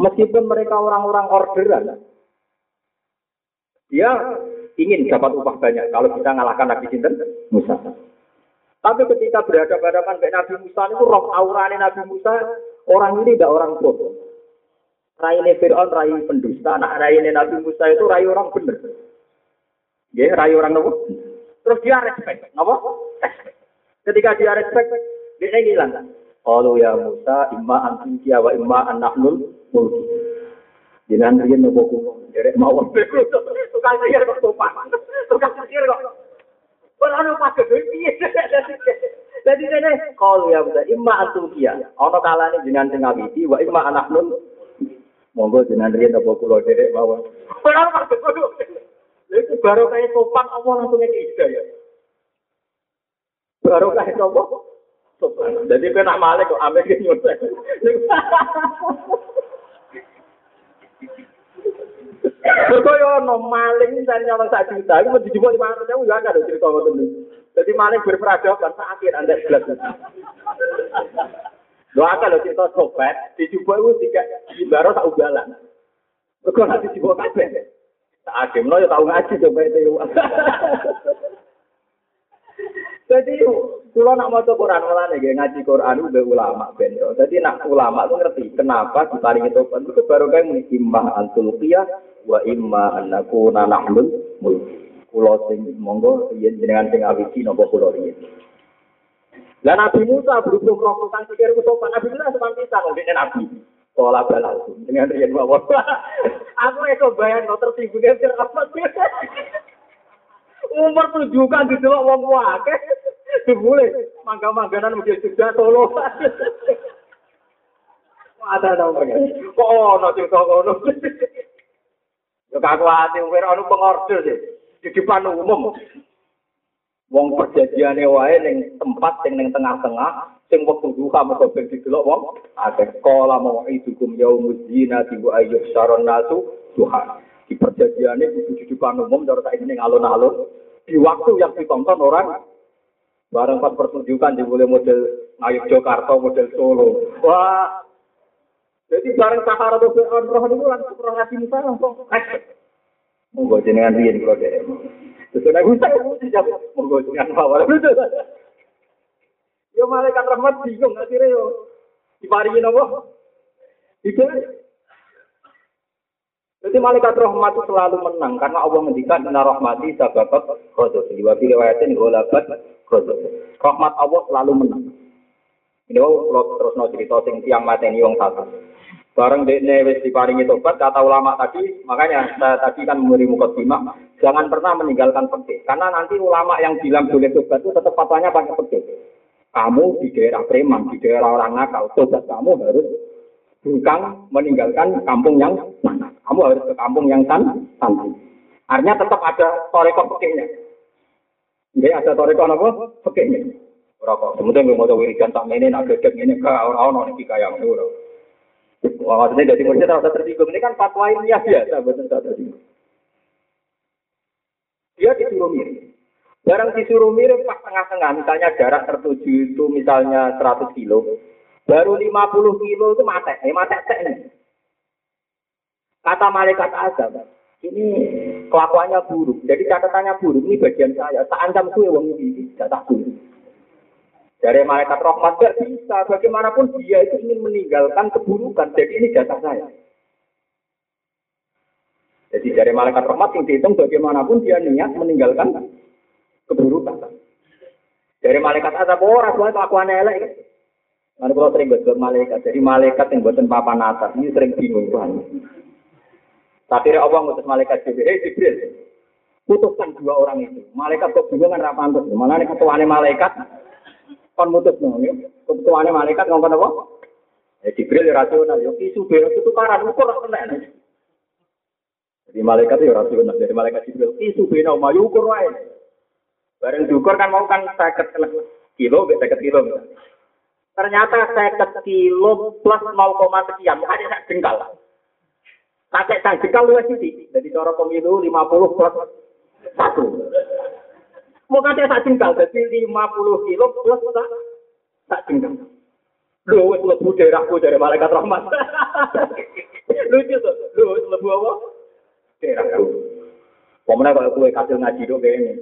Meskipun mereka orang-orang orderan, dia ingin dapat upah banyak kalau kita ngalahkan Nabi Sinten Musa. Tapi ketika berhadapan dengan Nabi Musa itu roh aurane Nabi Musa orang ini tidak orang bodoh. Raine Fir'aun rai pendusta, anak raine Nabi Musa itu rai orang benar. Ya, rayu orang nopo. Terus dia respect, nopo? Respect. Ketika dia respect, dia hilang. Kalau ya Musa, imma antum wa imma anahnul mulki. Jangan riyen nopo kulo, derek mawon. Tukang sihir kok sopan. Tukang sihir kok. Ora ono pakai piye. Jadi ini kalau ya Musa, imma antum kia. Ono kalane jenengan sing ngawiti wa imma anahnul Monggo jenengan riyen nopo kulo derek mawon. Ora ono pakai itu baru kayak sopan Allah langsung ida ya. Baru kayak sopan. Jadi kena malik kok ambil ke Kok yo ono maling sing nyolong sak juta iku mesti dijupuk 500 ewu yo angel crito ngoten. Dadi maling berperadaban kan sak akhir andek gelas. Lho akal lho crito sobat, dijupuk iku tidak baro sak ugalan. Kok nanti dijupuk kabeh. Sak akhir menoh yo tau ngaji sobat itu. Jadi, kalau nak mau Quran malah nih, ngaji Quran udah ulama bento. Jadi nak ulama tuh ngerti kenapa diparingi tobat itu baru kayak muni imma antulqiyah wa imma annaku nanahlul mulk. Kulo sing monggo yen jenengan sing awiji nopo kulo riyen. Lah Nabi Musa roh tentang pikir ku tobat, Nabi Musa semang pisah ngomongin Nabi. Pola balau dengan riyen mawon. Aku itu bayang no tersinggung ya apa Umur tujuh kan di dalam wong wake. Dibule mangga-mangganan mesti juga solo. Ada pengen. Kok ono sing kok ono. Ya kaku ati umur ono pengorder sih. Di depan umum. Wong perjanjiane wae ning tempat sing ning tengah-tengah sing wektu duha mergo ben didelok wong akeh kala mau idukum yaumuz zinati wa ayyuh saron nasu duha di perjanjiane kudu di depan umum cara tak ini alun-alun di waktu yang ditonton orang bareng pas pertunjukan di mulai model Ayu Jakarta model Solo wah jadi bareng Sahara tuh roh itu langsung roh ngaji Musa langsung Monggo jenengan riyen kula dhek. Terus nek bisa dijawab monggo jenengan bawah. Yo malaikat rahmat bingung akhirnya yo diparingi napa? Itu jadi malaikat rahmat itu selalu menang karena Allah mendikan inna rahmati sababat ghadab. Wa fi riwayatin ghalabat ghadab. Rahmat Allah selalu menang. Ini kalau terus no cerita sing tiang mateni wong satu. Bareng dekne wis diparingi tobat kata ulama tadi, makanya saya tadi kan memberi mukadimah, jangan pernah meninggalkan pekeh. Karena nanti ulama yang bilang boleh tobat itu tetap fatwanya pakai pekeh. Kamu di daerah preman, di daerah orang nakal, tobat kamu harus bukan meninggalkan kampung yang mana. Kamu harus ke kampung yang san, santai. Artinya tetap ada toreko pekehnya. Jadi ada toreko apa? Pekehnya. Rokok. Kemudian mau tahu wiridan tak ini, nak gedek ini, ke orang-orang ini kaya ini. Maksudnya jadi murid tak tersinggung. Ini kan fatwa ini ya biasa, betul tak tersinggung. Dia disuruh mirip. Barang disuruh mirip pas tengah-tengah, misalnya jarak tertuju itu misalnya 100 kilo, baru 50 kilo itu mati, eh mati ini. Kata malaikat azab, ini kelakuannya buruk. Jadi catatannya buruk, ini bagian saya. Tak ancam suwe wong ini, tak buruk. Dari malaikat rahmat gak bisa. Bagaimanapun dia itu ingin meninggalkan keburukan. Jadi ini jatah saya. Jadi dari malaikat rahmat yang dihitung bagaimanapun dia niat meninggalkan keburukan. Dari malaikat azab oh, itu aku elek. Mana kalau sering buat malaikat, jadi malaikat yang buatan papan atas ini sering bingung Tuhan. Tapi Allah ngutus malaikat Jibril, hey Jibril, putuskan dua orang itu. Malaikat kok bingung kan rapantus. Mana nih ketuanya malaikat, kon mutus no, ya. ketuanya malaikat ngomong apa? Ya Jibril ya rasional, ya isu bero itu karan ukur kena. Jadi malaikat ya rasional, dari malaikat Jibril isu bero mau ukur wae. Bareng diukur kan mau kan seket kilo, seket kilo. Ternyata seket kilo plus 0, sekian, ada jengkal. Kakek sang jengkal luwes sih. Jadi cara pemilu 50 plus 1. Mau kakek sak jengkal, jadi 50 kilo plus sak jengkal. Lu wis lebu daerahku dari malaikat rahmat. Lucu tuh. Lu wis lebu apa? Daerahku. Pemenang kalau kue kasil ngaji dong kayak ini.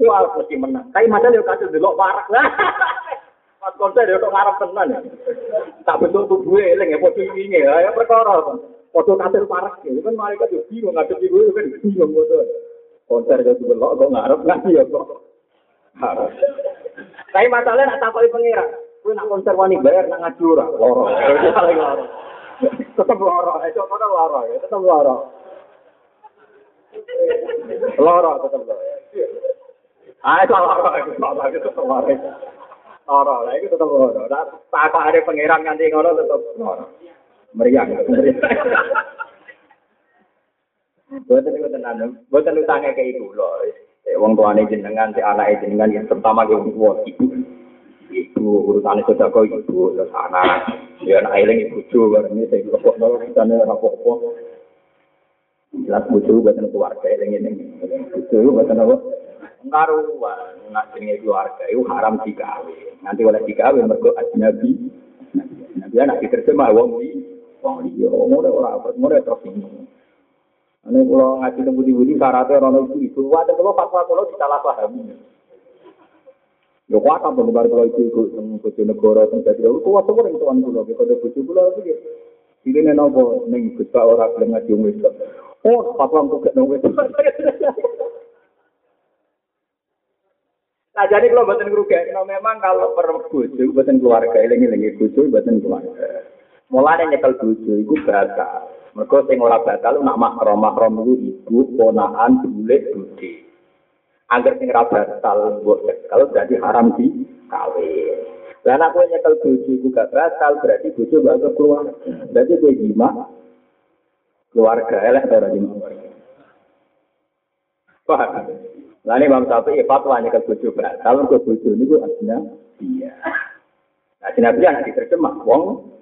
Wah, mesti menang. Tapi macam dia kasil delok parah lah. Pas konser dia untuk ngarep tenan. Tak bentuk tubuh eling ya, posisi ini ya, perkara. Foto kasir parah, ya kan mereka juga bingung, nggak bingung, kan bingung foto. Konser jadi belok kok ngarep nggak ya kok. Harus. Tapi masalahnya nak takoki pengira. Kowe nak konser wani bayar nak ngaju ora? Loro. Paling loro. Itu mana loro ya? Tetep loro. Loro tetep loro. Ah, itu loro. Itu loro. Itu tetep loro. Loro. Itu tetep loro. Takok ada pengiran nganti ngono tetep loro. Meriang. Buatan itu tenan, buatan utangnya ke ibu loh. Wong tuane jenengan, si anak jenengan yang pertama ke wong ibu. Ibu urutannya sudah kau ibu, terus anak, dia anak eling ibu cu, barang ini saya lepok nol, urutannya rapopo. Jelas bucu buatan keluarga eling ini, bucu buatan apa? Karuan, nak jenenge keluarga itu haram digawe. Nanti oleh digawe mergo ajnabi. Nabi anak diterjemah wong di wong liya ngono ora ngono terus ini. Ane kula ngaji teng budi-budi syaratnya ora ono ibu-ibu. Wae tapi kok pas kula disalah paham Ya kuat apa nih baru itu ikut sama kucing negara sama kucing negara kuat apa nih tuan kulo kita udah kucing kulo iki. ya ini nih nopo? Nih kita orang yang ngaji umi oh pasang kok gak nopo nah jadi kalau batin kerugian memang kalau perempuan itu batin keluarga ini lagi bojo, batin keluarga. Mulai nyekel bojo itu batal. Mereka sing ora batal nak mahram mahram itu ibu, ponaan, bulik, budi. Angger sing ora batal mbok kalau berarti haram di kawin. Lah anak kowe nyekel bojo iku gak batal berarti bojo gak keluar. Berarti kowe jima keluarga elek ora jima. Paham? Lah ini Imam Syafi'i fatwa nyekel bojo batal bojo niku aslinya iya. Nah, Nabi anak diterjemah wong.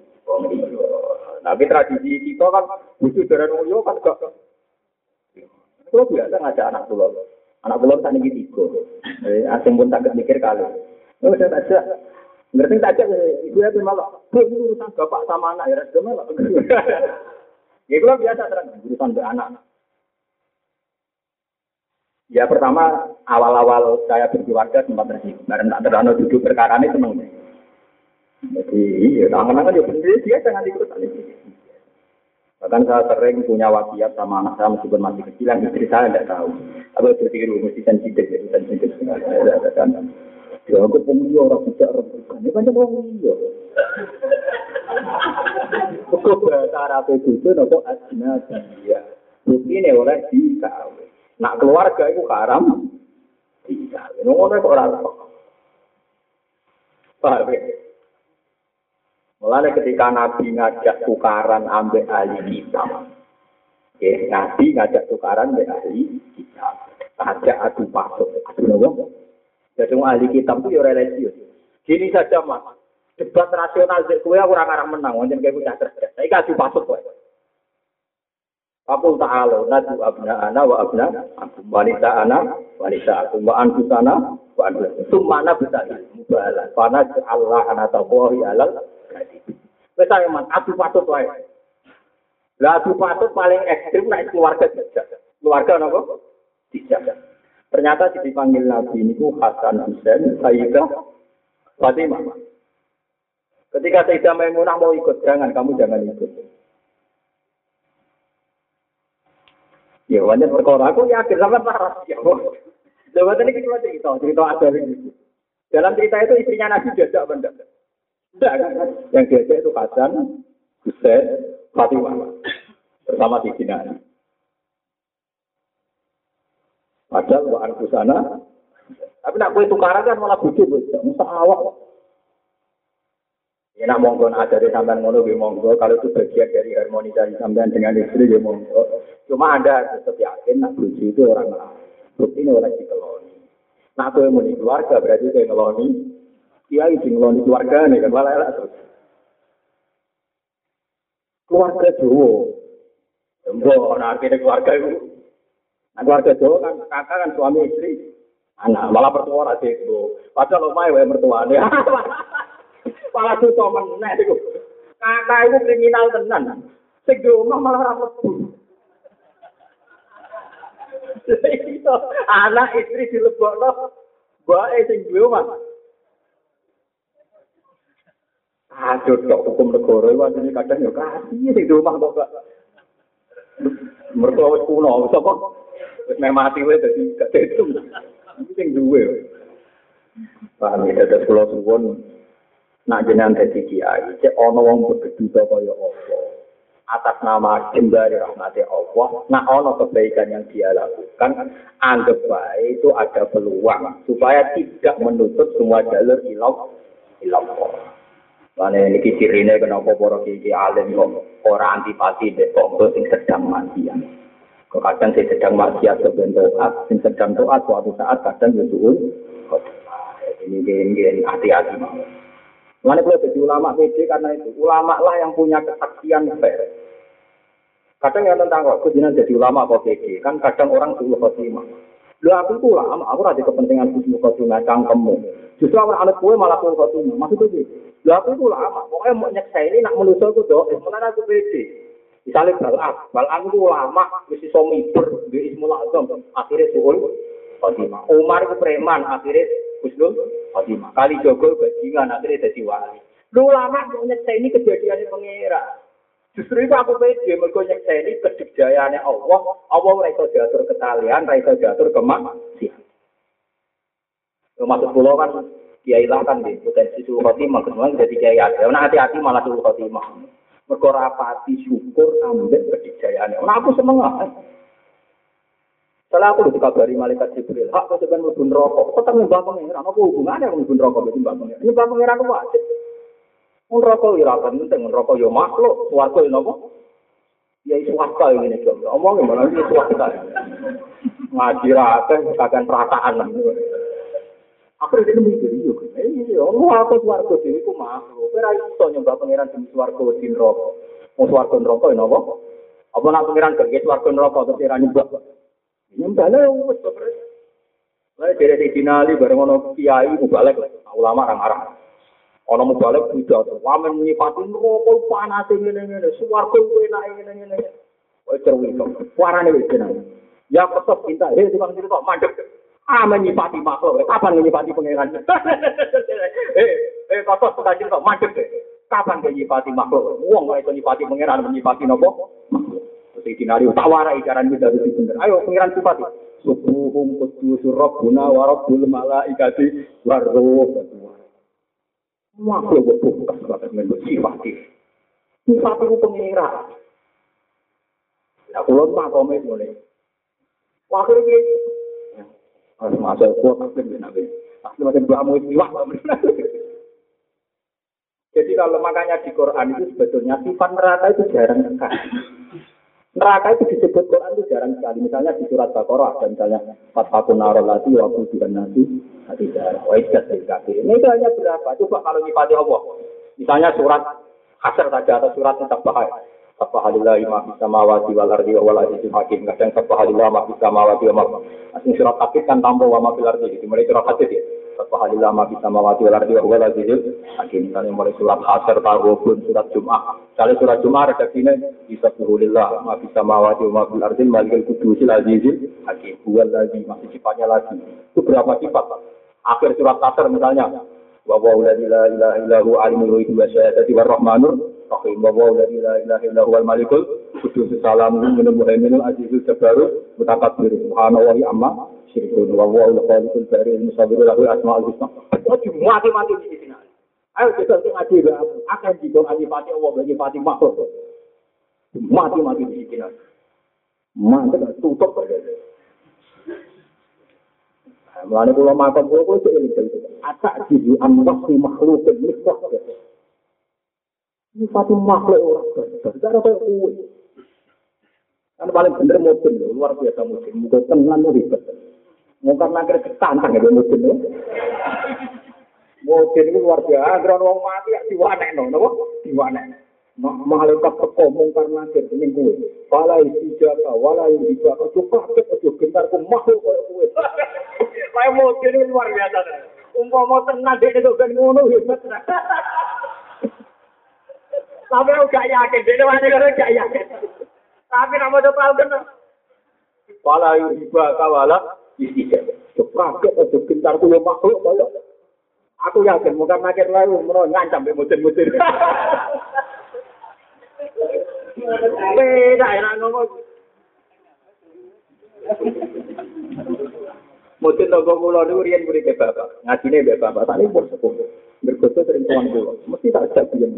Tapi tradisi kita kan butuh darah mulio kan gak. Kalau biasa ngajak anak pulau, anak pulau tak nih tiga. Eh, asing pun tak mikir kali. Oh, tak. Ngerti tak ajak, ibu ya malah. Bu, urusan bapak sama anak ya, dia malah. Ya, kalau biasa terang urusan ke anak. Ya pertama awal-awal saya berkeluarga sempat tersinggung karena tak terlalu duduk perkara ini seneng. Jadi iya, tangan-tangan ya sendiri dia jangan ikut Bahkan saya sering punya wasiat sama anak saya meskipun masih kecil, yang istri saya tidak tahu. Tapi itu pikir mesti sensitif, ya, sensitif. Ya, aku pemilih orang tidak orang bukan. Ini kan orang iya. Kok bahasa Arab itu nopo asna dia. Ini oleh dikawin. Nak keluarga itu haram dikawin. Ngono kok ora Paham ya? Mulanya ketika Nabi ngajak tukaran ambek ahli kitab. Ya, Nabi ngajak tukaran ambek ahli kitab. Ngajak adu pasuk. Adu nopo? Jadi ahli kitab itu ya religius. Gini saja mas. Debat rasional sih kue aku orang menang. Wajan kayak punya cerdas. Saya kasih pasuk kue. Fakul ta'ala nadu abna ana wa abna wanita ana wanita aku wa antu sana wa antu sumana bisa mubalah fana Allah ana tawahi alal Wes ayo adu patut wae. Lah adu patut paling ekstrim nek keluarga tidak. Keluarga napa? Tidak. Ternyata dipanggil Nabi ini Hasan Husain, Sayyidah Fatimah. Ketika Sayyidah Maimunah mau ikut, jangan kamu jangan ikut. Ya, banyak perkara. Aku yakin sama parah. Ya, Coba tadi kita cerita, cerita ada ini. Dalam cerita itu istrinya Nabi jajak benda. Tidak kan? Yang diajak itu Hasan, Husain, Fatimah. Bersama di sini. Padahal wa anku sana. Tapi nak kue tukaran kan malah butuh, Musa awak. Ya nak monggo ada di sampean ngono gue monggo. Kalau itu bagian dari harmonisasi sampean dengan istri gue monggo. Cuma anda tetap yakin nak bujuk itu orang lain. Bukti ini orang dikeloni. Nak kue mau keluarga berarti kue ngeloni kiai sing ngeloni keluarga nih kan malah elak terus. Keluarga Jawa. Mbok ana artine keluarga itu. Nah, keluarga Jawa kan kakak kan suami istri. Anak malah pertua ra itu. Padahal omahe wae mertuane. malah tuh meneh iku. Kakak itu kriminal tenan. Sing di omah malah ra mlebu. anak istri dilebokno bae sing duwe omah. Aduh, tok hukum negara itu aslinya kadang ya kasih di rumah kok gak. Mertua wis kuno, sapa? Wis meh mati wae dadi gak. Iki sing duwe. Paham ya, terus kula suwun nak jenengan dadi kiai, cek ana wong begeduta kaya apa. Atas nama jembari rahmati Allah, nak ana kebaikan yang dia lakukan, anggap baik itu ada peluang supaya tidak menutup semua jalur ilah ilah Lane niki cirine kenapa para kiai alim kok ora antipati dek tonggo sing sedang maksiat. Kok kadang sing sedang maksiat sebentar taat, sing sedang taat suatu saat kadang yo suul. Ini gini hati-hati. Mana boleh jadi ulama PD karena itu ulama lah yang punya kesaksian fair. Kadang yang tentang kok kujinan jadi ulama kok PD kan kadang orang suul khotimah. Lu aku itu ulama, aku ada kepentingan kujinan khotimah cangkemmu. Justru orang anak gue malah suul khotimah. Maksudnya gitu. Lah aku itu lama, pokoknya mau nyeksa ini nak menuso aku doa, sebenarnya aku pede. Misalnya balak, balak itu lama, mesti iso miber, di ismul azam, akhirnya suhul, Fatimah. Umar itu preman, akhirnya Husnul Fatimah. Kali Jogo bajingan, akhirnya jadi wali. Lu lama mau nyeksa ini kejadiannya pengira. Justru itu aku pede, mereka nyeksa ini kedikjayaannya Allah, Allah mereka diatur ketalian, mereka diatur kemaksiatan. Maksud pulau kan kiai lah kan di potensi suhu khotimah. Kemudian jadi kiai ada nah hati-hati malah suhu khotimah. Mereka rapati syukur ambil kedijayaan nah aku seneng lah setelah aku dikabari malaikat Jibril, hak kau sebenarnya rokok, kau tak nyembah pengiran, apa hubungannya melebur rokok dengan nyembah pengiran? Nyembah pengiran itu wajib. Rokok ya ora penting, rokok ya makhluk, swarga napa? Ya isu swasta ini nih, omongin malah ini swasta. Ngaji rata, kakek perasaan. Aku udah mikir, iya, iya, oh, aku suarga diri ku makhluk. Kira iso nyembah pangeran di suarga di neraka. Mau suarga neraka ya napa? Apa nak pangeran kerja suarga neraka terus ora nyembah? Nyembah lah wis beres. Lah dari dinali bareng ono kiai mubalek ulama arang-arang. Ono mubalek tidak wamen nyipati neraka panas ngene-ngene, suarga enak ngene-ngene. Oh cerwi kok. Warane wis jeneng. Ya kesep cinta, hei tukang cerita mandek. Ah menyipati makhluk. Kapan menyipati pangeran? eh, eh kotor suka kok mandek deh. Kapan menyipati makhluk? Wong kok itu nyipati pangeran menyipati nopo? Terus dinari tawara ikaran kita harus bener. Ayo pangeran sifati. Subuhum kudusur rabbuna wa rabbul malaikati warruh. Makhluk bukas kata dengan sifati. Sifati itu pangeran. Ya, kalau tak komen boleh. Wakil masuk tapi nabi. Jadi kalau makanya di Quran itu sebetulnya sifat neraka itu jarang sekali. Neraka itu disebut Quran itu jarang sekali. Misalnya di surat Baqarah dan misalnya Fatfakun Narolati waktu juga nanti hati darah. Dari Ini itu hanya berapa? Coba kalau nyifati Allah. Misalnya surat Hasr saja atau surat tentang bahaya. Subhanallah ma fis samawati wal ardi wa wal azizul hakim. Kadang subhanallah ma fis samawati wa ma. Asing surat takit kan tambah wa ma fil ardi. Mulai surat hadid ya. Subhanallah ma fis samawati wal ardi wa wal azizul hakim. Misalnya mulai surat Hasr pun surat Jumat. Misalnya surat Jumat redaksinya Bismillah ma fis samawati wa ma fil ardi malikul kudusil azizul hakim. Huwal lagi masih sifatnya lagi. Itu berapa sifat? Akhir surat Hasr misalnya wa huwa la ilaha illa huwa alimul ghaibi wa syahadati rahmanur rahim wa la ilaha illa huwal malikul qudus salamun minal muhaiminul azizul jabbarul mutakabbir subhanallahi amma syirkun wa huwa al khaliqul bari al musawwir lahu asmaul husna. Wajib mati-mati di sini? Ayo kita sing ngaji akan didong alifati Allah bagi fatih makhluk mati-mati di sini. Mantap tutup. Mulane kula makom kula ini cerita. Atak jibu anwasi makhluk miswah. Ini satu makhluk orang. Tidak ada kue. Kan paling bener mungkin luar biasa mungkin. Mungkin tenang tuh ribet. Mau karena kira ketantang ya mungkin ya. Mungkin itu luar biasa. Agar orang mati ya diwanek no. Diwanek. malaikat teko mungkar nakir ning kuwe. Wala ijaka, wala ijaka, ojo kaget, ojo gentar ku makhluk koyo kuwe. Kayak mau jadi luar biasa. Umpama tenang dia itu kan ngono hebat. Tapi aku gak yakin, dia wani kan gak yakin. Tapi nama tuh tahu kan. Wala ijaka, wala ijaka. Ojo kaget, ojo gentar ku makhluk koyo. Aku yakin, mungkar nakir lalu, ngancam, mutin-mutin. Beda enak ngomong. Mungkin toko kulo niku riyen murid ke bapak, ngajine mbek bapak, tadi pun sepuh. Bergoso sering tuan kulo, mesti tak ajak biyen.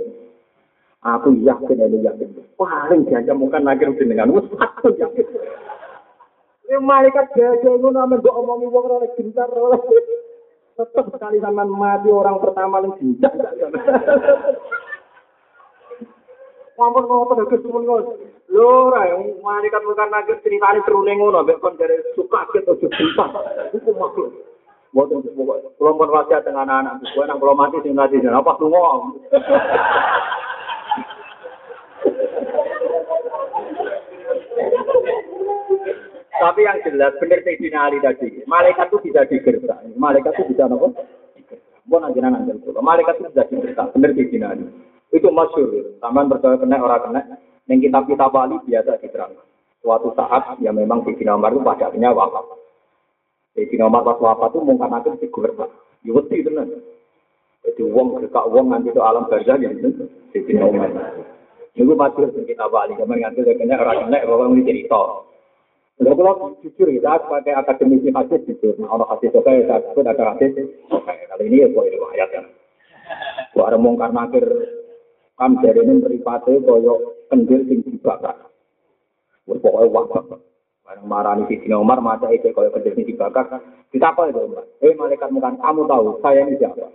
Aku yakin ini yakin. Paling diancam mungkin akhir dengan wis aku yakin. Ini malaikat gajah ngono amen mbok omongi wong ora gentar ora. Tetep sekali sama mati orang pertama yang jinjak. Mampun ngopo Gus ngono. Lho ora malaikat bukan nagih ceritane terune ngono mbek kon dari suka gitu juta. Iku makhluk. Mboten pokok kula pun wasiat dengan anak-anak gue nang kula mati sing mati apa tunggu. Tapi yang jelas benar Sayyidina Ali tadi, malaikat itu bisa digertak. Malaikat itu bisa nopo? Bukan aja nanti Malaikat itu bisa digertak. Benar Sayyidina Ali. Itu masyur. Taman percaya kena orang kena. Yang kitab-kitab Bali biasa diterang. Suatu saat ya memang Sayyidina Umar itu pada akhirnya wafat. Sayyidina Umar pas wafat itu mungkin akan digertak. Ya betul benar. Jadi uang gertak uang nanti itu alam barzah yang itu Sayyidina Umar. Itu masyur kitab Bali. Kamar ngantil kena orang kena orang ini cerita. Kalau kalau jujur kita pakai akademisi hadis jujur, nah, orang hadis oke saya sebut ada hadis oke kali ini ya buat riwayat kan. Buat ada mongkar nakir kan dari ini beripate koyo kendil sing dibakar. Pokoknya wabak. Barang marani di Sina Umar masa itu koyo kendil sing dibakar. Apa itu Umar? Eh malaikat mukan kamu tahu saya ini siapa?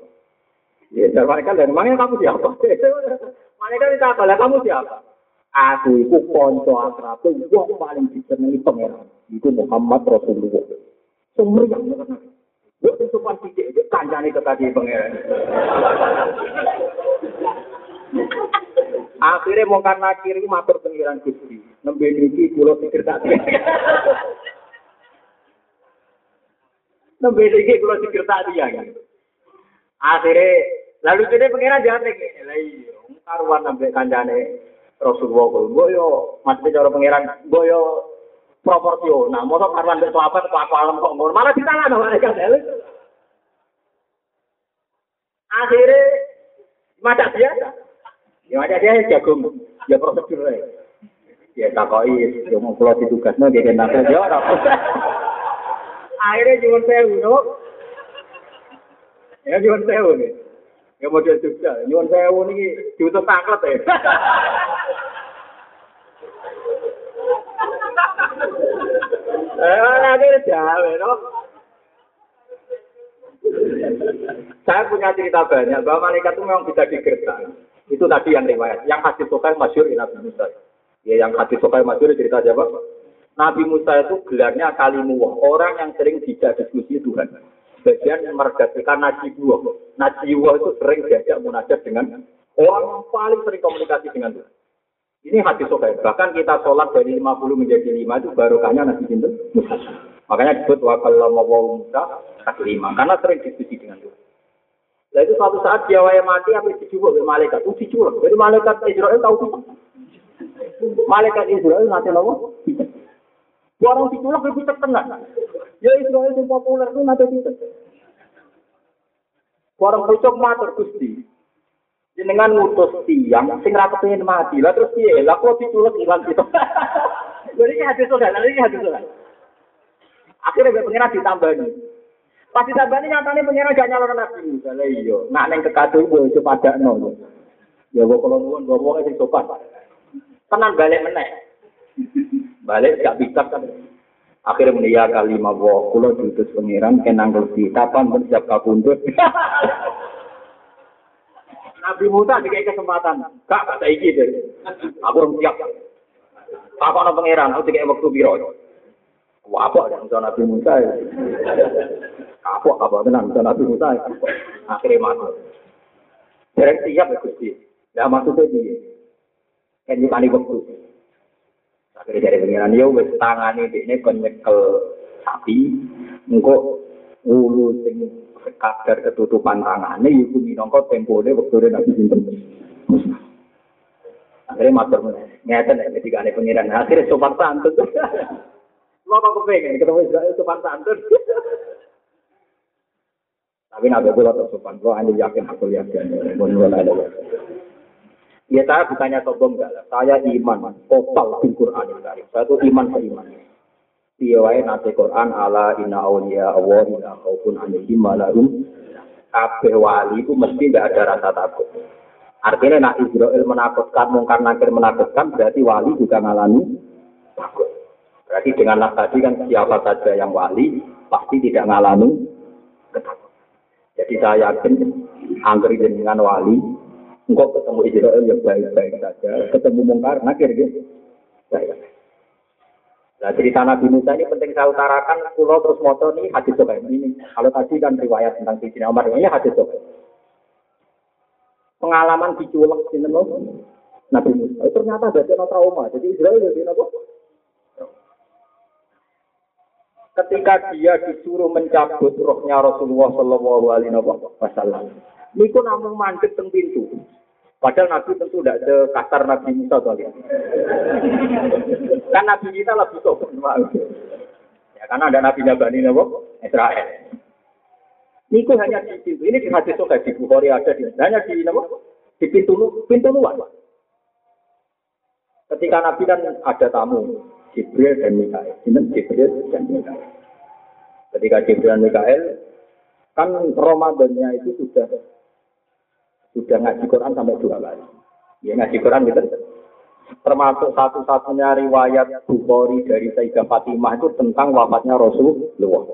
Ya, malaikat dari mana kamu siapa? malaikat apa? Kamu siapa? Aku iku konco akrabe wong paling disenengi pangeran. Iku Muhammad Rasulullah. Tenan. Yo sing sopan sithik iki kancane kekasih pangeran. Akhirnya mau karena kiri matur pengiran Gusti. Nembe niki kula pikir tak. Nembe niki kula pikir tak dia. Akhirnya lalu jadi pengiran jahat ngene. Lah iya, karuan sampai kancane Rasulullah kok mbok yo mesti cara pangeran mbok yo proporsional. Mosok karwan mbek sahabat kok apa alam kok ngono. Malah ditangan mereka akhirnya macam biasa ya macam dia jagung. Ya prosedur ya takoi yo mau pulau ditugasno dia kena ya ora akhirnya cuma sewu ya cuma sewu nih Ya model Jogja, nyuwun sewu niki diutus tanglet ya. Saya punya cerita banyak bahwa malaikat itu memang bisa digertak. Itu tadi yang riwayat. Yang hadis Sokai masyur Nabi Musa. Ya, yang hadis Sokai masyur cerita siapa? Nabi Musa itu gelarnya kalimuwah. Orang yang sering tidak diskusi Tuhan bagian mergasikan najiwah. Najiwah itu sering diajak munajat dengan orang paling sering komunikasi dengan Tuhan. Ini hadis sokai. Bahkan kita sholat dari 50 menjadi 5 itu barokahnya Nabi Sinten Makanya disebut wakalla mawawu Musa lima Karena sering diskusi dengan Tuhan. Nah itu suatu saat dia waya mati apa dijubuk oleh malaikat. Itu diculak. Jadi malaikat Israel tahu itu. Malaikat Israel nanti nopo. Orang diculak lebih terkenal. Ya Israel yang populer itu nanti itu. Orang pucuk matur Gusti. Jenengan ngutus tiang sing ra kepengin mati. Lah terus piye? Lah kok diculek ilang gitu. Jadi ini hadis sudah, ini hadis sudah. Akhirnya gue pengen ditambani. Pas ditambani nyatanya pengen gak nyalon nabi Musa. Lah iya, nak neng kekadu gue coba ada nol. Ya gue kalau nuwun gue mau sing sopan. Tenan balik meneh. Balik gak bisa kan. Akhirnya menia kalimat wa kula diutus pengiran kenang ngerti kapan pun siap kapundut. Nabi Musa dikasih kesempatan. Kak kata iki deh. Aku belum siap. Apa ana pangeran aku dikasih waktu biro. Wah apa ada Nabi Musa ya. Apa apa tenang Nabi Musa. Akhirnya masuk. Jadi siap ya Gusti. Ya maksudnya dia. Kan nyukani waktu. Akhirnya dari pengiran ya wis tangane ini kon nyekel sapi, engko ulu sing sekadar ketutupan tangane iku minangka tempone wektune Nabi sinten. Akhirnya matur ngeten nek ketika ane pengiran akhirnya sopan santun. Lo kok kepengen ketemu Israel sopan santun. Tapi nabi kula sopan, kula hanya yakin aku yakin. Ya saya bukannya sombong enggak Saya iman total di Quran. Saya itu iman beriman. Piye nate Quran ala inna awliya Allah la khaufun alaihim wa lahum kabeh wali itu mesti tidak ada rasa takut. Artinya nak Israel menakutkan, mungkar nakir menakutkan, berarti wali juga ngalami takut. Berarti dengan nas tadi kan siapa saja yang wali pasti tidak ngalami ketakutan. Jadi saya yakin angker dengan wali, engkau ketemu Israel yang baik-baik saja, ketemu mungkar nakir gitu. Saya. Nah cerita Nabi Musa ini penting saya utarakan, pulau terus motor ini hadis sobat ini. Kalau tadi kan riwayat tentang Sayyidina Umar, ini hadis sobat. Pengalaman diculek di Nabi Musa. Itu ternyata ada trauma. Jadi Israel jadi apa? Ketika dia disuruh mencabut rohnya Rasulullah Shallallahu Alaihi Wasallam, niku namun mandek teng pintu. Padahal Nabi tentu tidak sekasar Nabi Musa kalian. Kan Nabi kita lebih sopan. Ya, karena ada Nabi Nabi Nabi Israel. Niku hanya di pintu. Ini di hadis sokai di Bukhari ada di hanya di Nabi di pintu pintu luar. Ketika Nabi kan ada tamu Jibril dan Mikael. Ini Jibril dan Mikael. Ketika Jibril dan Mikael kan Ramadannya itu sudah sudah ngaji Quran sampai dua kali. Ya ngaji Quran gitu. Termasuk satu-satunya riwayat Bukhari dari Sayyidah Fatimah itu tentang wafatnya Rasulullah.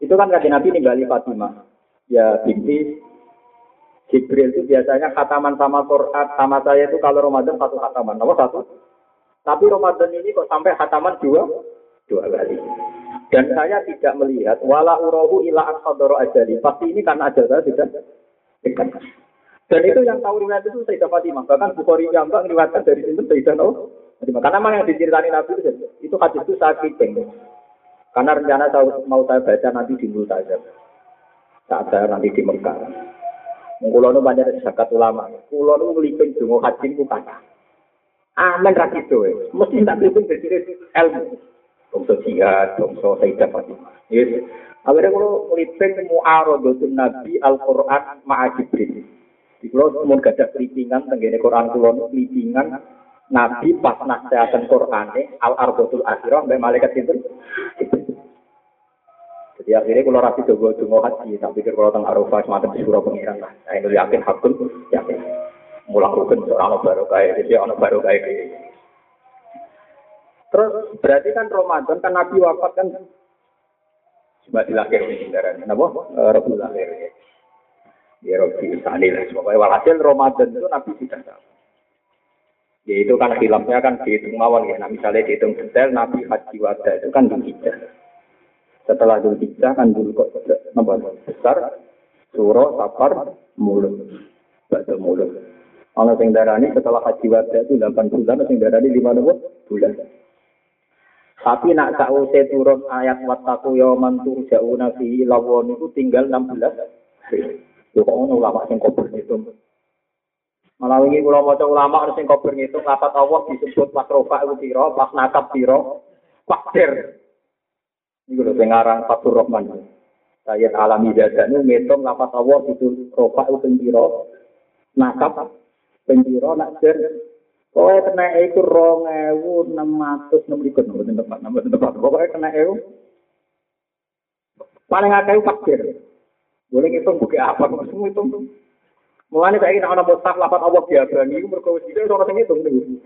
Itu kan kajian Nabi ninggali Fatimah. Ya binti Jibril itu biasanya khataman sama Quran sama saya itu kalau Ramadan satu khataman. Nomor satu. Tapi Ramadan ini kok sampai khataman dua dua kali. Dan saya tidak melihat wala urahu ila aksadoro ajali. Pasti ini karena ajal saya tidak dekat. Dan itu yang tahu riwayat itu Sayyidah Fatimah. Bahkan Bukhari yang mbak meriwayatkan dari sini Sayyidah Fatimah. Karena memang yang diceritani Nabi itu, itu hadis itu saya kiting. Karena rencana saya, mau saya baca nanti di Mul saja. Saat saya nanti di Mekah. Kulo nu banyak zakat ulama. Kulo nu ngelipin dungo haji ku kata. Amin ra gitu. Mesti tak ngelipin dari ilmu. Bangsa jihad, bangsa Sayyidah Fatimah. Yes. Akhirnya kalau ngelipin mu'arodatun Nabi Al-Quran ma'a Jibril. Di kalau mau gada kelipingan, tenggine Quran kulon kelipingan Nabi pas nasihatan Quran Al-Ardotul Akhirah, sampai malaikat itu. Jadi akhirnya kalau rapi coba dungo haji, tak pikir kalau tentang Arafah semacam di surau pengiran lah. Nah ini yakin hakun, yakin. Mulang rukun seorang baru kayak, jadi orang baru kayak Terus berarti kan Ramadan kan Nabi wafat kan Cuma dilahir di ini. Kenapa? Eh, Rabu lahir. Ya Rabu Sani lah. Pokoknya walhasil Ramadan itu Nabi sudah tahu. Ya itu kan filmnya kan dihitung mawon ya. Nah misalnya dihitung detail Nabi Haji Wada itu kan Dulhijjah. Setelah Dulhijjah kan dulu kok nomor besar Suro, Safar, Mulut. Baca Mulut. Kalau yang darah ini setelah Haji Wada itu 8 bulan, yang darah ini 5 bulan. Tapi nak sausé turun ayat wattaku yauman turja'una fi lawon itu tinggal 16. Yo kok ono ulama sing kober itu. Malah wingi kula maca ulama ana sing kober ngitung lapat Allah disebut pas rofa itu pira, pas nakap pira, fakir. Iku lho sing aran Fatur Rahman. Sayyid Alami Dadanu ngitung lapat Allah itu rofa itu pira, nakap pira nak Kowe kena iku enam ribu nomor tempat nomor tempat. Pokoknya kena ewu paling akeh fakir. Boleh ngitung buku apa? Semua hitung. Mulane saya ingin ana mustaf lapat Allah diabani iku mergo wis itu ora sing ngitung niku.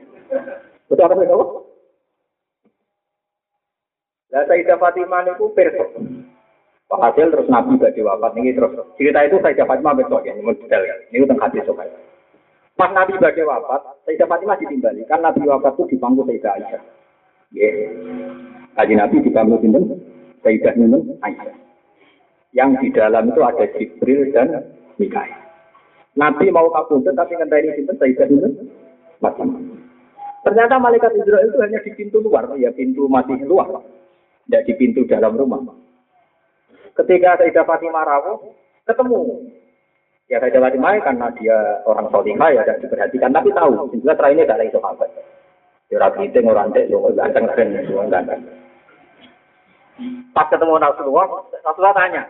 Betul apa sih Lah Sayyidah Fatimah niku perso. Pak Hasil terus Nabi badhe wafat niki terus cerita itu Sayyidah Fatimah betul ya, ini detail ya. Niku teng hadis sokai. Pas Nabi badai wafat, Sayyidah Fatimah ditimbali. Kan Nabi wafat itu di pangku Sayyidah Aisyah. Ya. Kaji Nabi di pangku sinten Nunun Aisyah. Yang di dalam itu ada Jibril dan Mikael. Nabi mau kabundut tapi ngenteni sinten Sayyidah Nunun Fatimah. Ternyata malaikat Israel itu hanya di pintu luar, ya pintu masih luar, tidak di pintu dalam rumah. Ketika Sayyidah Fatimah rawuh, ketemu Ya saya jawab Mai karena dia orang solihah ya dan diperhatikan, tapi tahu juga terakhir tidak itu apa. Ya rapi itu orang dek, lo ganteng keren, semua ganteng. Pas ketemu Rasulullah, Rasulullah tanya,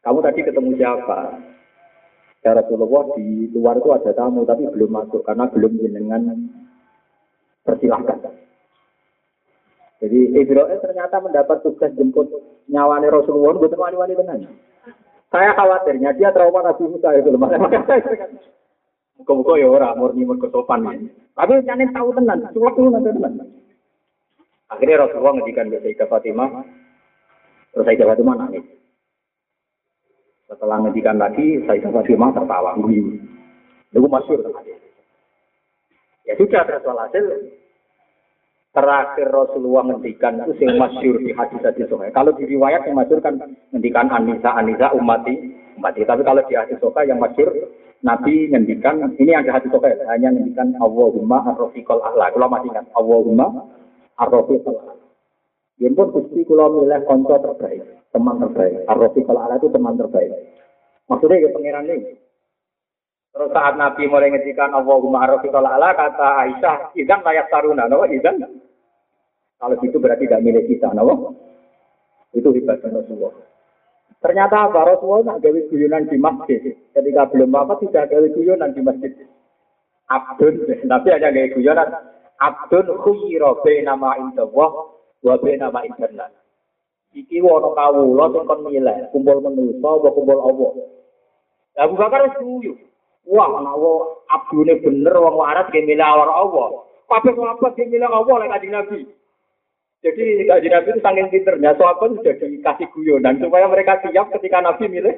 kamu tadi ketemu siapa? Ya Rasulullah di luar itu ada tamu tapi belum masuk karena belum jenengan persilahkan. Jadi Ibrahim ternyata mendapat tugas jemput nyawani Rasulullah, bukan wani-wani tenan. Saya khawatirnya dia trauma Nabi Musa itu lemah. Muka-muka ya orang murni mergo sopan. Tapi jangan tahu tenan, cuma itu nanti tenan. Akhirnya Rasulullah ngedikan ke Sayyidah Fatimah, terus Sayyidah Fatimah nangis. Setelah ngedikan lagi, Sayyidah Fatimah tertawa, guyu. Itu masyur. Ya sudah, terus hasil terakhir Rasulullah ngendikan itu yang masyur di hadis hadis. Kalau di riwayat yang masyur kan ngendikan Anisa Anisa umati umati. Tapi kalau di hadis sokai yang masyur Nabi ngendikan ini ada hadis sokai hanya ngendikan Allahumma arrofiqol ahla. Kalau masih ingat Allahumma arrofiqol ahla. Dia pun gusti kalau milih konco terbaik, teman terbaik. Arrofiqol ahla itu teman terbaik. Maksudnya ya pangeran ini. Terus saat Nabi mulai ngedikan Allahumma arrofiqol ahla kata Aisyah, idan layak taruna, no? idan kalau gitu berarti tidak milik kita, no? Itu hebatnya Rasulullah. Ternyata apa? Rasulullah nak gawe guyonan di masjid. Ketika belum apa tidak gawe guyonan di masjid. Abdun, tapi hanya gawe guyonan. Abdun khuyira nama indallah wa nama internet. Iki wono kawula sing kon milih, kumpul manusa apa kumpul Allah. Abu Bakar wis guyu. Wah, ana abdune bener wong waras ge milih Allah. Kabeh sahabat ge milih Allah lek kanjeng Nabi. Jadi kaji Nabi itu saking pinternya, sahabat sudah dikasih guyonan supaya mereka siap ketika Nabi milih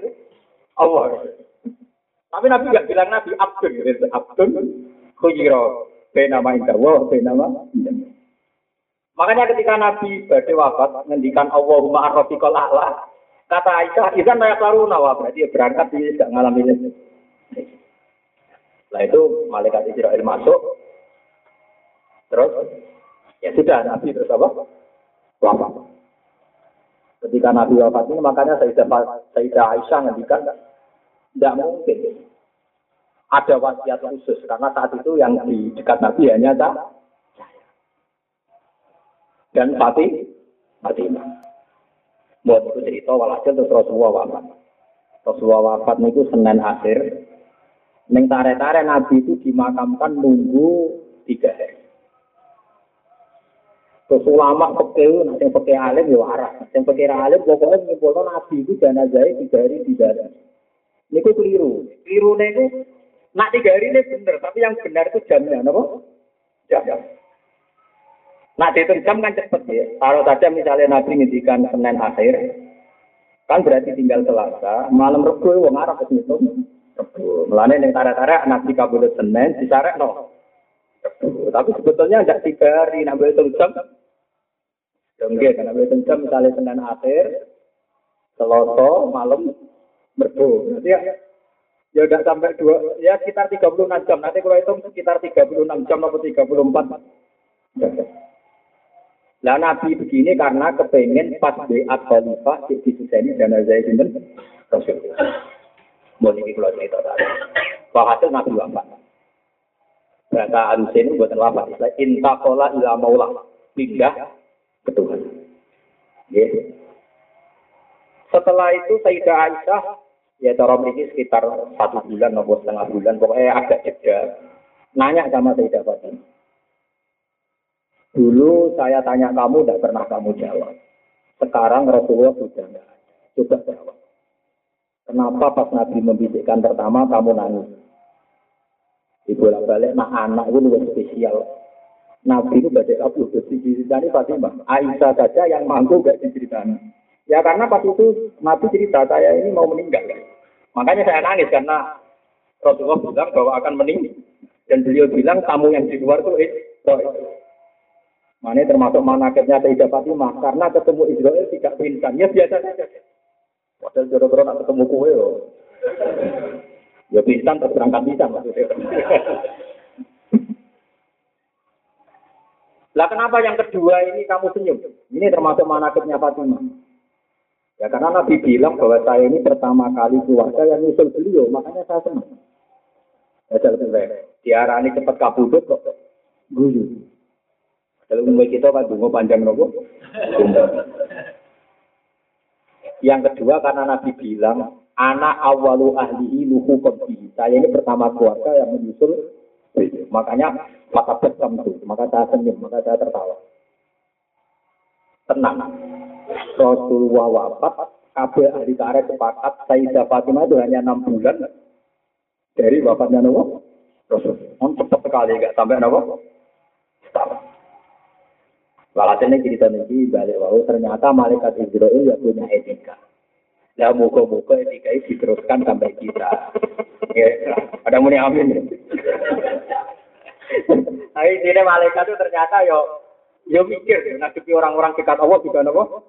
Allah. Tapi Nabi nggak bilang Nabi Abdul, gitu. Abdul khuyiro benama indawa, benama Makanya ketika Nabi badai wafat, ngendikan Allahumma arrofiqol a'la, kata Aisyah, izan layak laruna, wah berarti berangkat dia tidak ngalami ini. Setelah itu malaikat Israel masuk, terus Ya sudah, Nabi terus apa? Wafat. Ketika Nabi wafat ini, makanya Sayyidah, Sayyidah Aisyah ngendikan, tidak mungkin ada wasiat khusus karena saat itu yang di dekat Nabi hanya saya dan Fatih Fatimah. Buat itu cerita walhasil terus Rasulullah wafat. Rasulullah wafat itu Senin akhir. Neng tare-tare Nabi itu dimakamkan nunggu tiga hari. Terus ulama pekeh, nanti pekeh alim ya waras. Yang pekeh alim pokoknya menyimpulkan nabi itu jenazah tiga hari di dalam. Ini kok keliru. Keliru itu, nak tiga hari ini benar, tapi yang benar itu jamnya, apa? Jam. Nah, dihitung jam kan cepet ya. Kalau saja misalnya Nabi ngintikan Senin akhir, kan berarti tinggal Selasa, malam Rebu wong Arab wis ngitung. Rebu. Mulane ning tarik-tarik Nabi kabul Senin disarek no. Tapi sebetulnya tidak tiga hari, nak boleh jam Oke, karena betul jam misalnya Senin akhir, Selasa malam merbu. Berarti ya, ya udah sampai dua, ya sekitar 36 jam. Nanti kalau hitung sekitar 36 jam atau 34. Nah Nabi begini karena kepengen pas beat khalifah di sini dan saya sinten Rasulullah. Mau ini kalau cerita tadi. Bahasa Nabi wafat. Bahasa Alusin buatan wafat. Intakola ila maulah. Pindah ke Tuhan. Ya. Setelah itu Sayyidah Aisyah ya cara ini sekitar satu bulan atau setengah bulan pokoknya agak jeda nanya sama Sayyidah Fatimah. Dulu saya tanya kamu tidak pernah kamu jawab. Sekarang Rasulullah sudah tidak Coba jawab. Kenapa pas Nabi membisikkan pertama kamu nangis? Ibu balik, nah anak itu lebih spesial. Nabi itu baca kabur, diceritani Fatimah. Aisyah saja yang mampu gak diceritani. Ya karena pas itu Nabi cerita saya ini mau meninggal. Makanya saya nangis karena Rasulullah bilang bahwa akan meninggal. Dan beliau bilang tamu yang di luar itu itu. Mana termasuk manakibnya Sayyidah Fatimah karena ketemu Israel tidak pingsan. Ya biasa saja. Padahal jodoh-jodoh nak ketemu kue. Ya pingsan terus berangkat bisa maksudnya. Lah kenapa yang kedua ini kamu senyum? Ini termasuk manakibnya Fatimah. Ya karena Nabi bilang bahwa saya ini pertama kali keluarga yang nyusul beliau, makanya saya senang. Ya. Diarani cepat kabudut kok. Guyu. Kalau umur kita kan dungo panjang nopo. Yang kedua karena Nabi bilang, anak awalu ahlihi luhu kobi. Saya ini pertama keluarga yang menyusul Makanya mata besam itu, maka saya senyum, maka saya tertawa. tenang. Rasulullah wafat, kabeh ahli tarikh sepakat Sayyidah Fatimah itu hanya enam bulan dari wafatnya Nabi Rasul. Cepat sekali, nggak sampai Nabi. Walhasil ini cerita ini balik wau ternyata malaikat Israel ya punya etika. Ya muka-muka etika itu diteruskan sampai kita. Ya, ada muni amin. Tapi ini malaikat itu ternyata yo yo mikir ngadepi orang-orang dekat Allah juga nopo.